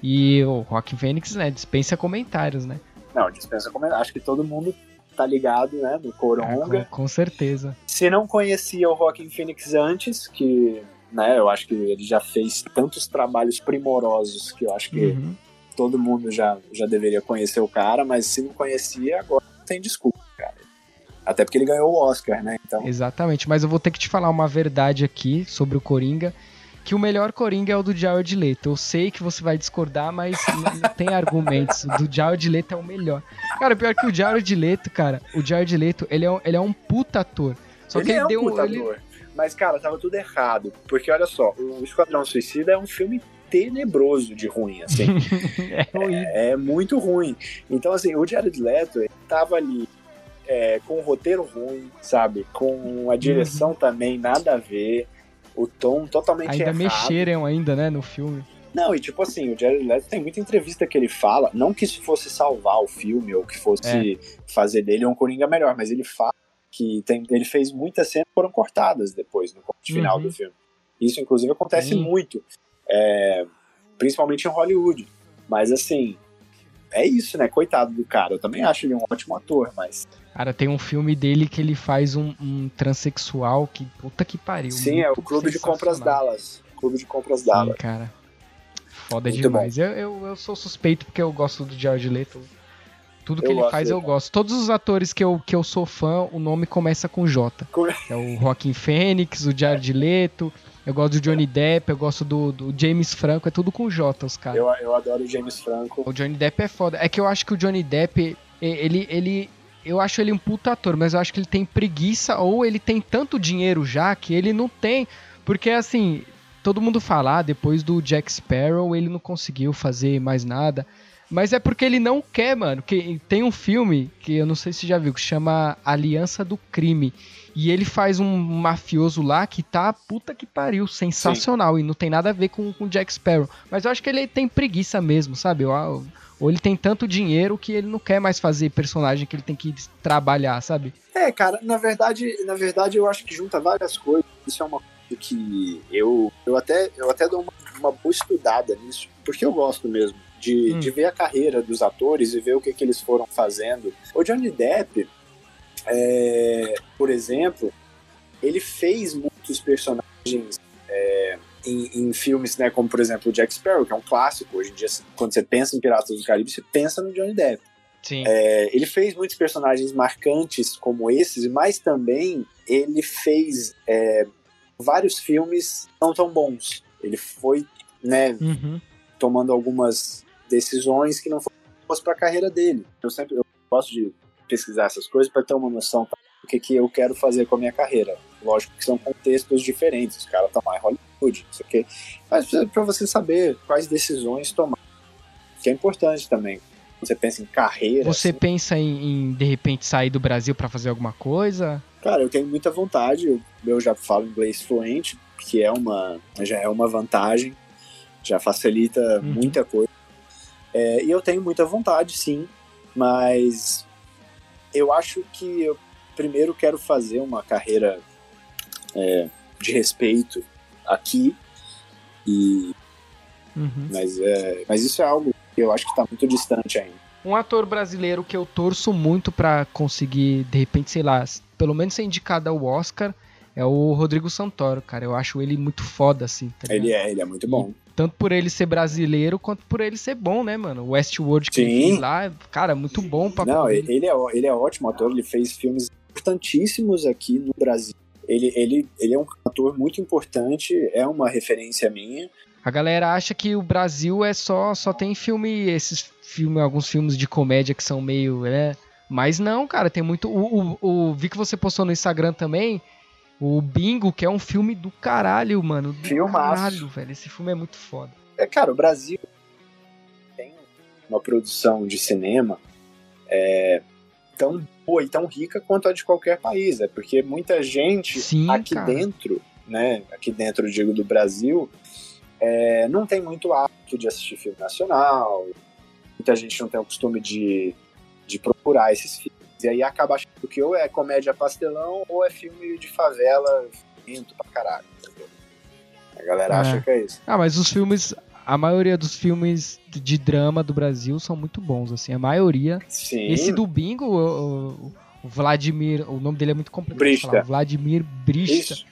E o Rockin' Phoenix, né, dispensa comentários, né? Não, dispensa comentários. Acho que todo mundo tá ligado, né, no Ah, Coronga. com, com certeza. Se não conhecia o Rockin' Phoenix antes, que, né, eu acho que ele já fez tantos trabalhos primorosos que eu acho que Uhum. todo mundo já, já deveria conhecer o cara, mas se não conhecia, agora não tem desculpa, cara. Até porque ele ganhou o Oscar, né? Então, Exatamente, mas eu vou ter que te falar uma verdade aqui sobre o Coringa, que o melhor Coringa é o do Jared Leto. Eu sei que você vai discordar, mas não, não tem argumentos. O do Jared Leto é o melhor. Cara, pior que o Jared Leto, cara, o Jared Leto, ele é um, ele é um puta ator. Só ele que ele é um deu puta ele- ator. Mas, cara, tava tudo errado. Porque, olha só, o Esquadrão Suicida é um filme tenebroso de ruim, assim. é horrível. é muito ruim. Então, assim, o Jared Leto, ele tava ali é, com o roteiro ruim, sabe? Com a direção também nada a ver. O tom totalmente Ainda errado. mexeram ainda, né, no filme. Não, e tipo assim, o Jared Leto tem muita entrevista que ele fala, não que isso fosse salvar o filme ou que fosse fazer dele um Coringa melhor, mas ele fala que tem, ele fez muitas cenas que foram cortadas depois, no corte final Uhum. do filme. Isso, inclusive, acontece Sim. muito, é, principalmente em Hollywood. Mas assim, é isso, né? Coitado do cara. Eu também acho ele um ótimo ator, mas Cara, tem um filme dele que ele faz um, um transexual que puta que pariu. sim, é o Clube de Compras. Dallas. Clube de Compras Sim, Dallas. cara. Foda Muito demais. Eu, eu, eu sou suspeito porque eu gosto do Jared Leto. Tudo que Eu ele faz dele, eu gosto. Todos os atores que eu, que eu sou fã, o nome começa com J. Como- É o Joaquin Phoenix, o Jared Leto. Eu gosto do Johnny Depp, eu gosto do, do James Franco, é tudo com J, os caras. Eu, eu adoro o James Franco. O Johnny Depp é foda. É que eu acho que o Johnny Depp, ele, ele. Eu acho ele um puta ator, mas eu acho que ele tem preguiça ou ele tem tanto dinheiro já que ele não tem. Porque assim, todo mundo fala, ah, depois do Jack Sparrow ele não conseguiu fazer mais nada. Mas é porque ele não quer, mano. Que tem um filme que eu não sei se você já viu, que chama Aliança do Crime. E ele faz um mafioso lá que tá puta que pariu, sensacional. E não tem nada a ver com o Jack Sparrow. Mas eu acho que ele tem preguiça mesmo, sabe? Eu- ou ele tem tanto dinheiro que ele não quer mais fazer personagem que ele tem que trabalhar, sabe? É, cara, na verdade, na verdade eu acho que junta várias coisas. Isso é uma coisa que eu, eu, até, eu até dou uma, uma boa estudada nisso, porque eu gosto mesmo de, Hum. de ver a carreira dos atores e ver o que, que eles foram fazendo. O Johnny Depp, é, por exemplo, ele fez muitos personagens é, em, em filmes, né, como por exemplo o Jack Sparrow, que é um clássico. Hoje em dia, quando você pensa em Piratas do Caribe, você pensa no Johnny Depp. Sim. É, ele fez muitos personagens marcantes como esses, mas também ele fez é, vários filmes não tão bons. Ele foi né, Uhum. tomando algumas decisões que não fossem para a carreira dele. Eu sempre eu gosto de pesquisar essas coisas para ter uma noção do que, que eu quero fazer com a minha carreira. Lógico que são contextos diferentes, os caras estão mais Hollywood, não sei o quê. Mas para você saber quais decisões tomar, que é importante também. Você pensa em carreira. Você assim, pensa em, em, de repente sair do Brasil pra fazer alguma coisa? Cara, eu tenho muita vontade. Eu, eu já falo inglês fluente, que é uma, já é uma vantagem, já facilita Uhum. muita coisa. É, e eu tenho muita vontade, sim, mas eu acho que eu primeiro quero fazer uma carreira é, de respeito aqui, e, Uhum. mas, é, mas isso é algo que eu acho que está muito distante ainda. Um ator brasileiro que eu torço muito pra conseguir, de repente, sei lá, pelo menos ser indicado ao Oscar é o Rodrigo Santoro, cara. Eu acho ele muito foda, assim. Tá Ele é, ele é muito bom. Tanto por ele ser brasileiro, quanto por ele ser bom, né, mano? O Westworld que Sim. ele fez lá, cara, muito bom pra Não, ele é, ele é ótimo ator, ele fez filmes importantíssimos aqui no Brasil. Ele, ele, ele é um ator muito importante, é uma referência minha. A galera acha que o Brasil é só só tem filme, esses filmes, alguns filmes de comédia que são meio, né? Mas não, cara, tem muito. O, o, o- vi que você postou no Instagram também. O Bingo, que é um filme do caralho, mano. Do Filmaço. caralho, velho. Esse filme é muito foda. É, cara, o Brasil tem uma produção de cinema é, tão boa e tão rica quanto a de qualquer país, é porque muita gente Sim, aqui cara. dentro, né, aqui dentro, digo, do Brasil, é, não tem muito hábito de assistir filme nacional, muita gente não tem o costume de, de procurar esses filmes, e aí acaba achando que ou é comédia pastelão ou é filme de favela, lento pra caralho, entendeu? A galera É. acha que é isso. Ah, mas os filmes. A maioria dos filmes de drama do Brasil são muito bons, assim. A maioria. Sim, Esse do Bingo, o, o- Vladimir. O nome dele é muito complicado. de Brista. falar, Vladimir Brista. isso.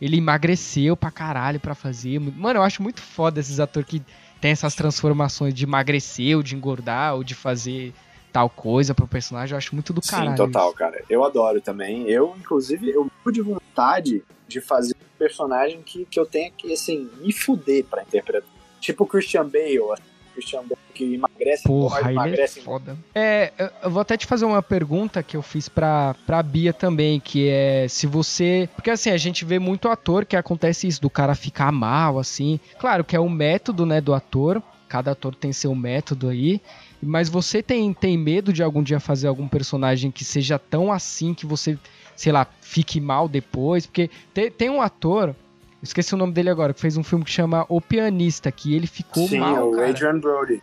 Ele emagreceu pra caralho pra fazer. Mano, eu acho muito foda esses atores que tem essas transformações de emagrecer, ou de engordar, ou de fazer tal coisa pro personagem. Eu acho muito do caralho. Sim, total, isso. cara. Eu adoro também. Eu, inclusive, eu fico de vontade de fazer um personagem que, que eu tenha que, assim, me fuder pra interpretar. Tipo o Christian Bale, assim, Christian Bale que emagrece, Porra, ele é emagrece. foda. É, eu- eu vou até te fazer uma pergunta que eu fiz pra, pra Bia também, que é se você. Porque assim, a gente vê muito ator que acontece isso, do cara ficar mal, assim. Claro que é o método, né, do ator. Cada ator tem seu método aí. Mas você tem, tem medo de algum dia fazer algum personagem que seja tão assim que você, sei lá, fique mal depois? Porque tem, tem um ator. Esqueci o nome dele agora, que fez um filme que chama O Pianista, que ele ficou Sim, mal, o cara. Adrian Brody.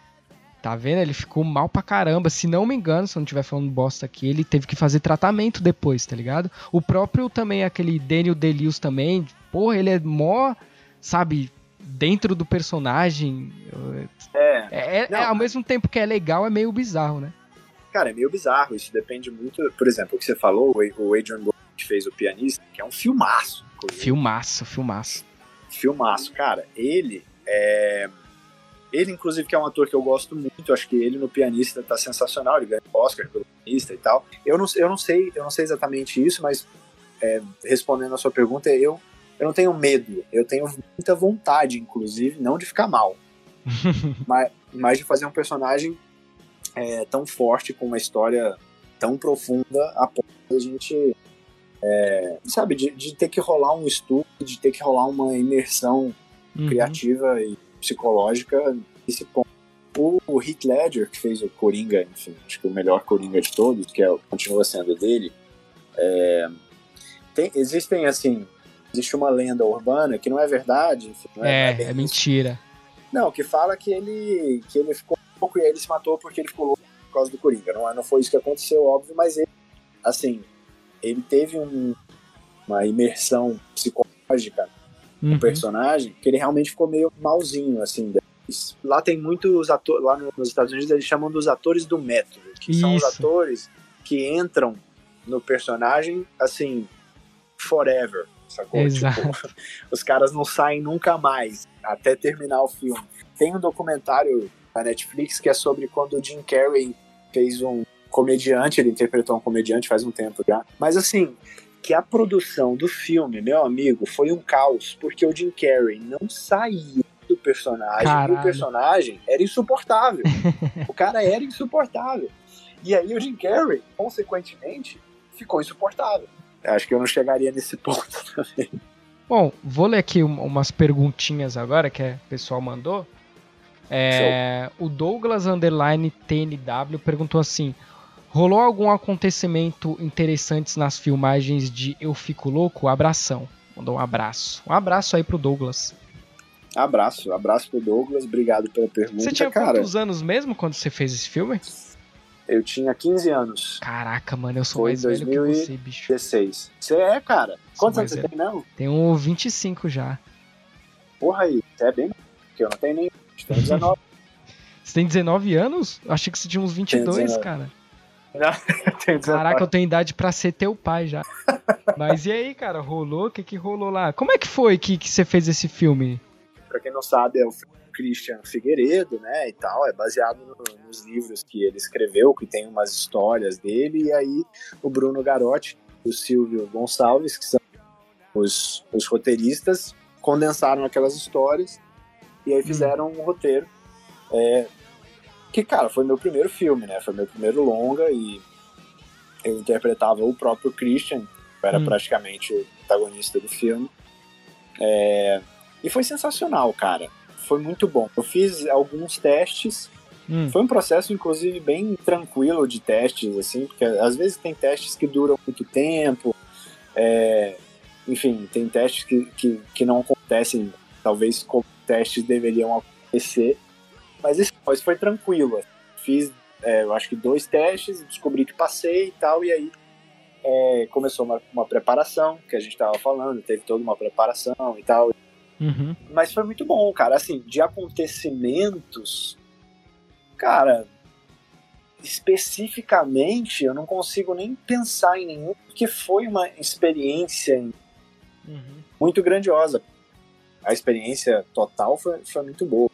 Tá vendo? Ele ficou mal pra caramba. Se não me engano, se eu não estiver falando bosta aqui, ele teve que fazer tratamento depois, tá ligado? O próprio também, aquele Daniel Delius também, porra, ele é mó, sabe, dentro do personagem. É, É, é- Não. é, ao mesmo tempo que é legal, é meio bizarro, né? cara, é meio bizarro. Isso depende muito. Por exemplo, o que você falou, o Adrian Brody que fez o pianista, que é um filmaço. Filmaço, filmaço. filmaço. Cara, ele é. Ele, inclusive, que é um ator que eu gosto muito, acho que ele no pianista tá sensacional, ele ganha Oscar pelo pianista e tal. Eu não, eu não sei, eu não sei exatamente isso, mas é, respondendo a sua pergunta, eu, eu não tenho medo, eu tenho muita vontade, inclusive, não de ficar mal, mas, mas de fazer um personagem é, tão forte, com uma história tão profunda, a ponto de a gente. É, sabe, de, de ter que rolar um estudo, de ter que rolar uma imersão Uhum. criativa e psicológica nesse ponto. O Heath Ledger, que fez o Coringa, enfim, acho que o melhor Coringa de todos, que é, continua sendo dele, é, tem- existem, assim, existe uma lenda urbana que não é verdade, enfim, não É, bem é isso. mentira. Não, que fala que ele, que ele ficou louco e aí ele se matou porque ele ficou louco por causa do Coringa. Não, é- não foi isso que aconteceu, óbvio, mas ele, assim, ele teve um- uma imersão psicológica Uhum. o personagem, que ele realmente ficou meio malzinho, assim. Lá tem muitos atores, lá no- nos Estados Unidos eles chamam dos atores do método, que são os Isso. atores que entram no personagem, assim, forever, sacou? Tipo, os caras não saem nunca mais, até terminar o filme. Tem um documentário na Netflix que é sobre quando o Jim Carrey fez um comediante, ele interpretou um comediante faz um tempo já. Mas assim, que a produção do filme, meu amigo, foi um caos, porque o Jim Carrey não saía do personagem Caralho. o personagem era insuportável. o cara era insuportável. E aí o Jim Carrey, consequentemente, ficou insuportável. Acho que eu não chegaria nesse ponto também. Bom, vou ler aqui um- umas perguntinhas agora que o pessoal mandou. É, o Douglas Underline TNW perguntou assim: rolou algum acontecimento interessante nas filmagens de Eu Fico Louco? Abração. Mandou um abraço. Um abraço aí pro Douglas. Abraço, abraço pro Douglas, obrigado pela pergunta. Você tinha cara, quantos anos mesmo quando você fez esse filme? eu tinha 15 anos, Caraca, mano, eu sou Foi mais velho 2000 que você, bicho. 16. Você é, cara? Quantos anos você velho. tem, não? Tenho 25 já. Porra aí, você é bem porque eu não tenho nem. Tenho 19. Você tem 19 anos? Achei que você tinha uns 22, 19. cara. Eu tenho 19. Caraca, eu tenho idade pra ser teu pai já. Mas e aí, cara, rolou? O que que rolou lá? Como é que foi que, que você fez esse filme? Pra quem não sabe, é o Christian Figueiredo, né, e tal, é baseado no- nos livros que ele escreveu, que tem umas histórias dele, e aí o Bruno Garotti e o Silvio Gonçalves, que são os, os roteiristas, condensaram aquelas histórias e aí fizeram um roteiro. é, que, cara, foi meu primeiro filme, né, foi meu primeiro longa e eu interpretava o próprio Christian, Eu era hum. praticamente o protagonista do filme. É, e foi sensacional, cara. Foi muito bom. Eu fiz alguns testes. Hum. Foi um processo, inclusive, bem tranquilo de testes, assim, porque às vezes tem testes que duram muito tempo. É, enfim, tem testes que, que, que não acontecem, talvez como testes deveriam acontecer. Mas isso, isso foi tranquilo. Fiz, é, eu acho que dois testes, descobri que passei e tal, e aí é, começou uma, uma, preparação, que a gente estava falando, teve toda uma preparação e tal. Uhum. Mas foi muito bom, cara. Assim, de acontecimentos, cara, especificamente eu não consigo nem pensar em nenhum, porque foi uma experiência uhum. muito grandiosa. A experiência total foi, foi muito boa.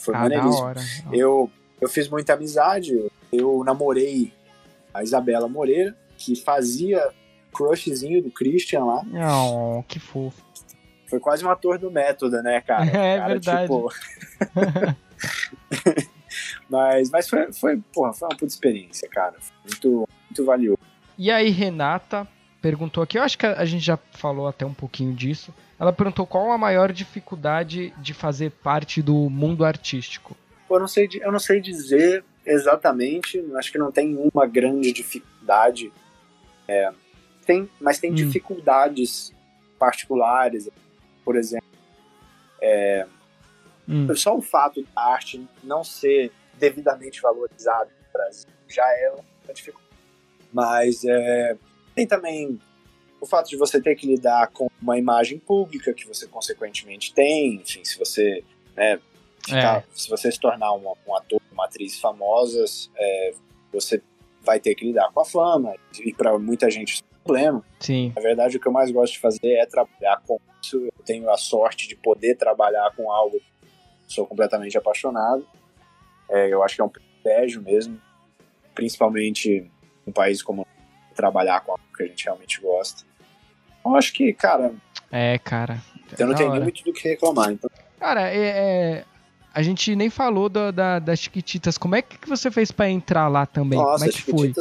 Foi ah, maneiríssimo. Eu, eu fiz muita amizade, eu namorei a Isabela Moreira, que fazia crushzinho do Christian lá. Oh, que fofo. Foi quase um ator do método, né, cara? É cara, verdade. Tipo... mas mas foi, foi, porra, foi uma puta experiência, cara. Muito, muito valioso. E aí, Renata perguntou aqui, eu acho que a gente já falou até um pouquinho disso. Ela perguntou qual a maior dificuldade de fazer parte do mundo artístico. Eu não sei, eu não sei dizer exatamente, acho que não tem uma grande dificuldade. É, tem, mas tem hum. dificuldades particulares por exemplo. É, hum. Só o fato da arte não ser devidamente valorizada no Brasil já é uma dificuldade. Mas é, tem também o fato de você ter que lidar com uma imagem pública que você consequentemente tem, enfim, se você né, ficar, é. se você se tornar uma, um ator, uma atriz famosa, é, você vai ter que lidar com a fama e para muita gente isso é um problema. Sim. Na verdade, o que eu mais gosto de fazer é trabalhar com isso. Eu tenho a sorte de poder trabalhar com algo que sou completamente apaixonado. É, eu acho que é um privilégio mesmo, principalmente um país como trabalhar com algo que a gente realmente gosta. Eu acho que, cara. É, cara. Eu não tenho muito do que reclamar. Então... Cara, é, é, a gente nem falou do, da, das Chiquititas. Como é que você fez para entrar lá também? Nossa, Como é que foi?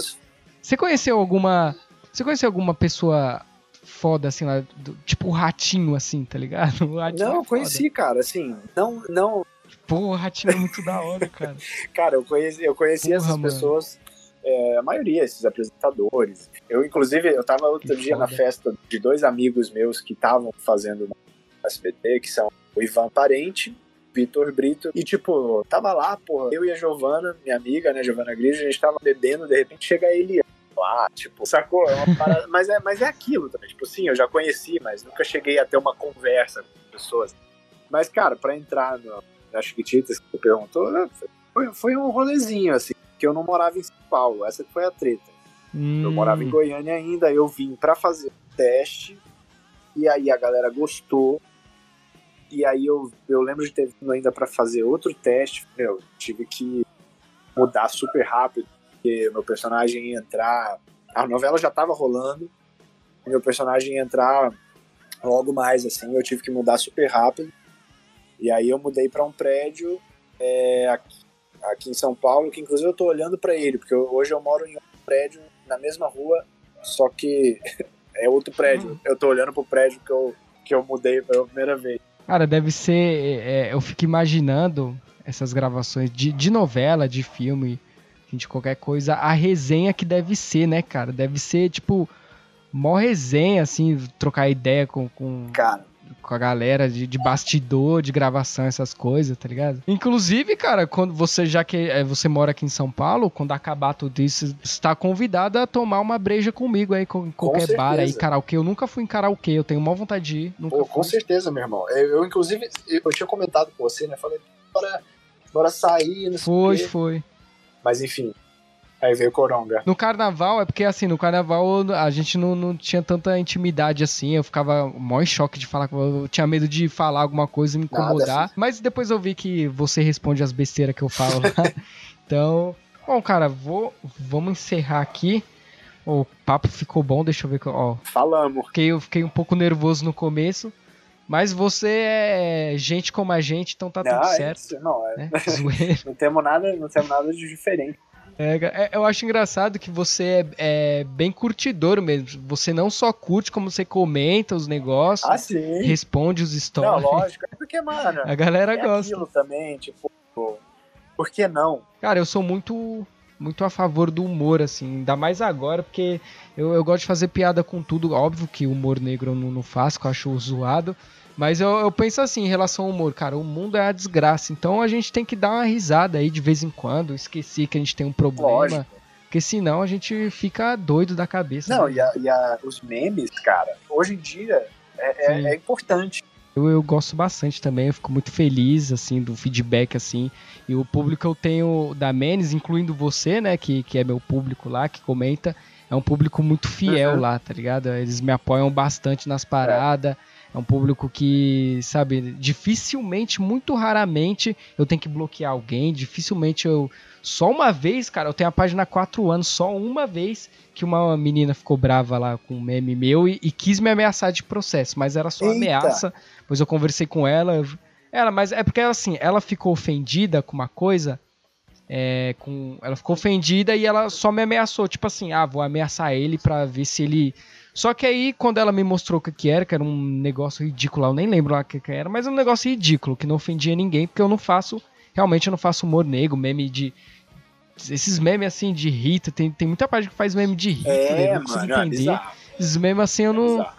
Você conheceu alguma. Você conheceu alguma pessoa foda, assim, lá, do, tipo o ratinho, assim, tá ligado? não, é eu conheci, cara, assim, não, não. Pô, o ratinho é muito da hora, cara. cara, eu conheci, eu conheci Porra, essas mano. pessoas, é, a maioria, esses apresentadores. Eu, inclusive, eu tava outro que dia foda. na festa de dois amigos meus que estavam fazendo SBT, que são o Ivan Parente Vitor Brito. E, tipo, tava lá, porra, eu e a Giovana, minha amiga, né, Giovana Gris, a gente tava bebendo, de repente chega Eliane lá, tipo, sacou? É parada, mas, é, mas é aquilo também. Tipo, sim, eu já conheci, mas nunca cheguei a ter uma conversa com pessoas. Mas, cara, pra entrar no, nas Chiquititas, que você perguntou, né, foi, foi um rolezinho, assim, que eu não morava em São Paulo. Essa foi a treta. Hum. Eu morava em Goiânia ainda, eu vim para fazer o teste, e aí a galera gostou, e aí eu, eu lembro de ter vindo ainda para fazer outro teste. Meu, tive que mudar super rápido, porque meu personagem ia entrar. A novela já tava rolando, meu personagem ia entrar logo mais, assim, eu tive que mudar super rápido. E aí eu mudei para um prédio é, aqui, aqui, em São Paulo, que inclusive eu tô olhando para ele, porque eu, hoje eu moro em um prédio na mesma rua, só que é outro prédio. Eu tô olhando pro prédio que eu, que eu mudei pela primeira vez. Cara, deve ser. É, eu fico imaginando essas gravações de, de novela, de filme, de qualquer coisa, a resenha que deve ser, né, cara? Deve ser, tipo, mó resenha, assim, trocar ideia com. com... Cara, com a galera de, de bastidor, de gravação, essas coisas, tá ligado? Inclusive, cara, quando você já que é, você mora aqui em São Paulo, quando acabar tudo isso, está convidada a tomar uma breja comigo aí com qualquer com bar aí, karaokê. Eu nunca fui em karaokê, eu tenho uma vontade de ir. Nunca Pô, com certeza, meu irmão. Eu, eu, inclusive, eu tinha comentado com você, né? Falei, bora, bora sair, não sei Foi, foi. Mas enfim, Aí veio Coronga. No carnaval, é porque assim, no carnaval a gente não, não tinha tanta intimidade assim. Eu ficava mó em choque de falar. Eu tinha medo de falar alguma coisa e me incomodar. Assim. Mas depois eu vi que você responde as besteiras que eu falo lá. então. Bom, cara, vou, vamos encerrar aqui. O papo ficou bom, deixa eu ver. Ó, Falamos. Fiquei, eu fiquei um pouco nervoso no começo. Mas você é gente como a gente, então tá não, tudo é certo. Isso, não, é... né? não temos nada, não temos nada de diferente. É, é, eu acho engraçado que você é, é, bem curtidor mesmo. Você não só curte, como você comenta os negócios, ah, sim. responde os stories. Não, lógico. É porque, mano, a galera é gosta. aquilo também, tipo, por que não? Cara, eu sou muito muito a favor do humor, assim, ainda mais agora, porque eu, eu gosto de fazer piada com tudo. Óbvio que humor negro eu não, não faço, que eu acho zoado. Mas eu, eu, penso assim em relação ao humor, cara, o mundo é a desgraça, então a gente tem que dar uma risada aí de vez em quando, esquecer que a gente tem um problema. Lógico. Porque senão a gente fica doido da cabeça. Não, né? e, a, e a, os memes, cara, hoje em dia é, é, é importante. Eu, eu, gosto bastante também, eu fico muito feliz, assim, do feedback, assim. E o público que eu tenho da Menes, incluindo você, né, que, que é meu público lá, que comenta, é um público muito fiel uhum. lá, tá ligado? Eles me apoiam bastante nas paradas. É é um público que, sabe, dificilmente, muito raramente eu tenho que bloquear alguém, dificilmente eu. Só uma vez, cara, eu tenho a página há quatro anos, só uma vez que uma menina ficou brava lá com um meme meu e, e quis me ameaçar de processo, mas era só Eita. ameaça. Pois eu conversei com ela. Ela, mas é porque assim, ela ficou ofendida com uma coisa. É, com, ela ficou ofendida e ela só me ameaçou, tipo assim, ah, vou ameaçar ele pra ver se ele só que aí, quando ela me mostrou o que, era, que era um negócio ridículo, eu nem lembro lá o que, era, mas um negócio ridículo, que não ofendia ninguém, porque eu não faço, realmente eu não faço humor negro, meme de. Esses memes assim de Rita, tem, tem muita parte que faz meme de Rita, é, eu não consigo mano, é entender. É Esses memes assim eu não. É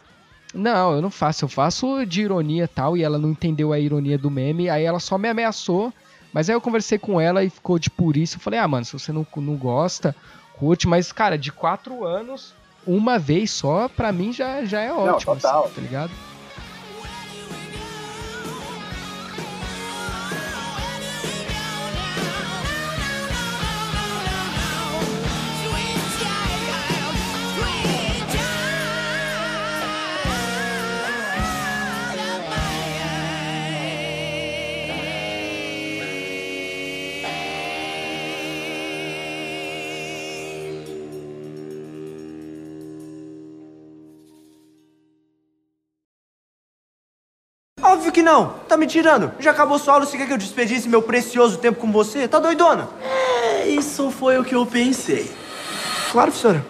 não, eu não faço, eu faço de ironia e tal, e ela não entendeu a ironia do meme, aí ela só me ameaçou, mas aí eu conversei com ela e ficou de por isso, eu falei, ah, mano, se você não, não gosta, curte, mas, cara, de quatro anos uma vez só, pra mim já, já é ótimo, Não, total. Assim, tá ligado? Não. Tá me tirando. Já acabou sua aula, você quer que eu despedisse meu precioso tempo com você? Tá doidona? É, isso foi o que eu pensei. Claro, professora.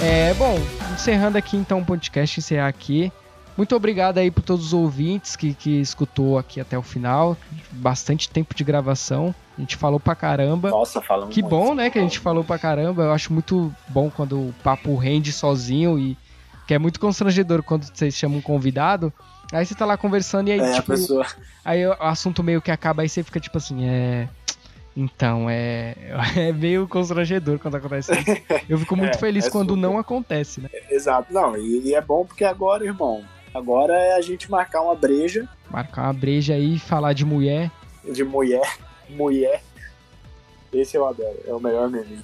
É, bom, encerrando aqui então o podcast, encerrar aqui. Muito obrigado aí por todos os ouvintes que, que escutou aqui até o final. Bastante tempo de gravação. A gente falou pra caramba. Nossa, falamos Que bom, né, que a gente falou pra caramba. Eu acho muito bom quando o papo rende sozinho e que é muito constrangedor quando vocês chamam um convidado. Aí você tá lá conversando e aí, é, tipo, pessoa... aí o assunto meio que acaba, aí você fica tipo assim, é. Então, é, é meio constrangedor quando acontece isso. Eu fico muito é, feliz é quando super. não acontece, né? Exato, não, e, e, é bom porque agora, irmão, agora é a gente marcar uma breja. Marcar uma breja aí e falar de mulher. De mulher mulher. Esse eu adoro, é o melhor meme.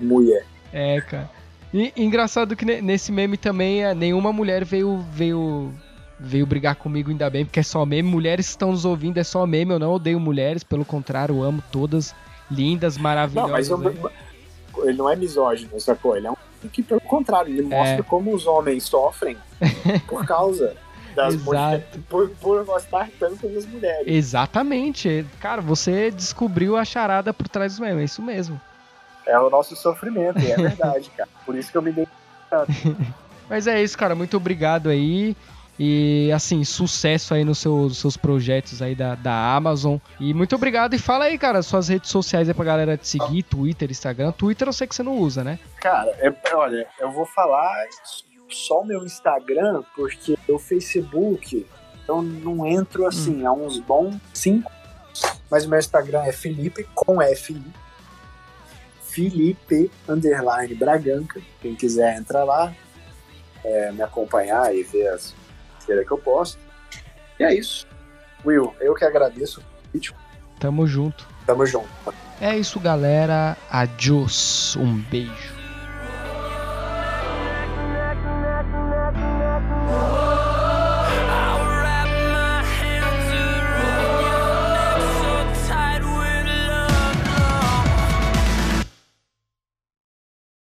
Mulher. É, cara. E engraçado que nesse meme também é, nenhuma mulher veio veio veio brigar comigo ainda bem, porque é só meme. Mulheres estão nos ouvindo, é só meme. Eu não odeio mulheres, pelo contrário, eu amo todas lindas, maravilhosas. Não, mas né? Ele não é misógino, sacou? Ele é um que, pelo contrário, ele mostra é. como os homens sofrem por causa das mulheres, por, por gostar tanto das mulheres. Exatamente. Cara, você descobriu a charada por trás do meme, é isso mesmo. É o nosso sofrimento, é verdade, cara. Por isso que eu me dei. Mas é isso, cara. Muito obrigado aí. E assim, sucesso aí nos seus, seus projetos aí da, da Amazon. E muito obrigado. E fala aí, cara, suas redes sociais aí pra galera te seguir, Twitter, Instagram. Twitter eu sei que você não usa, né? Cara, é, olha, eu vou falar só o meu Instagram, porque o Facebook eu não entro assim hum. há uns bons cinco. Mas o meu Instagram é Felipe com F. Felipe underline Braganca. Quem quiser entrar lá, é, me acompanhar e ver as coisas que eu posto. E é isso. Will, eu que agradeço o vídeo. Tamo junto. Tamo junto. É isso, galera. Adiós. Um beijo.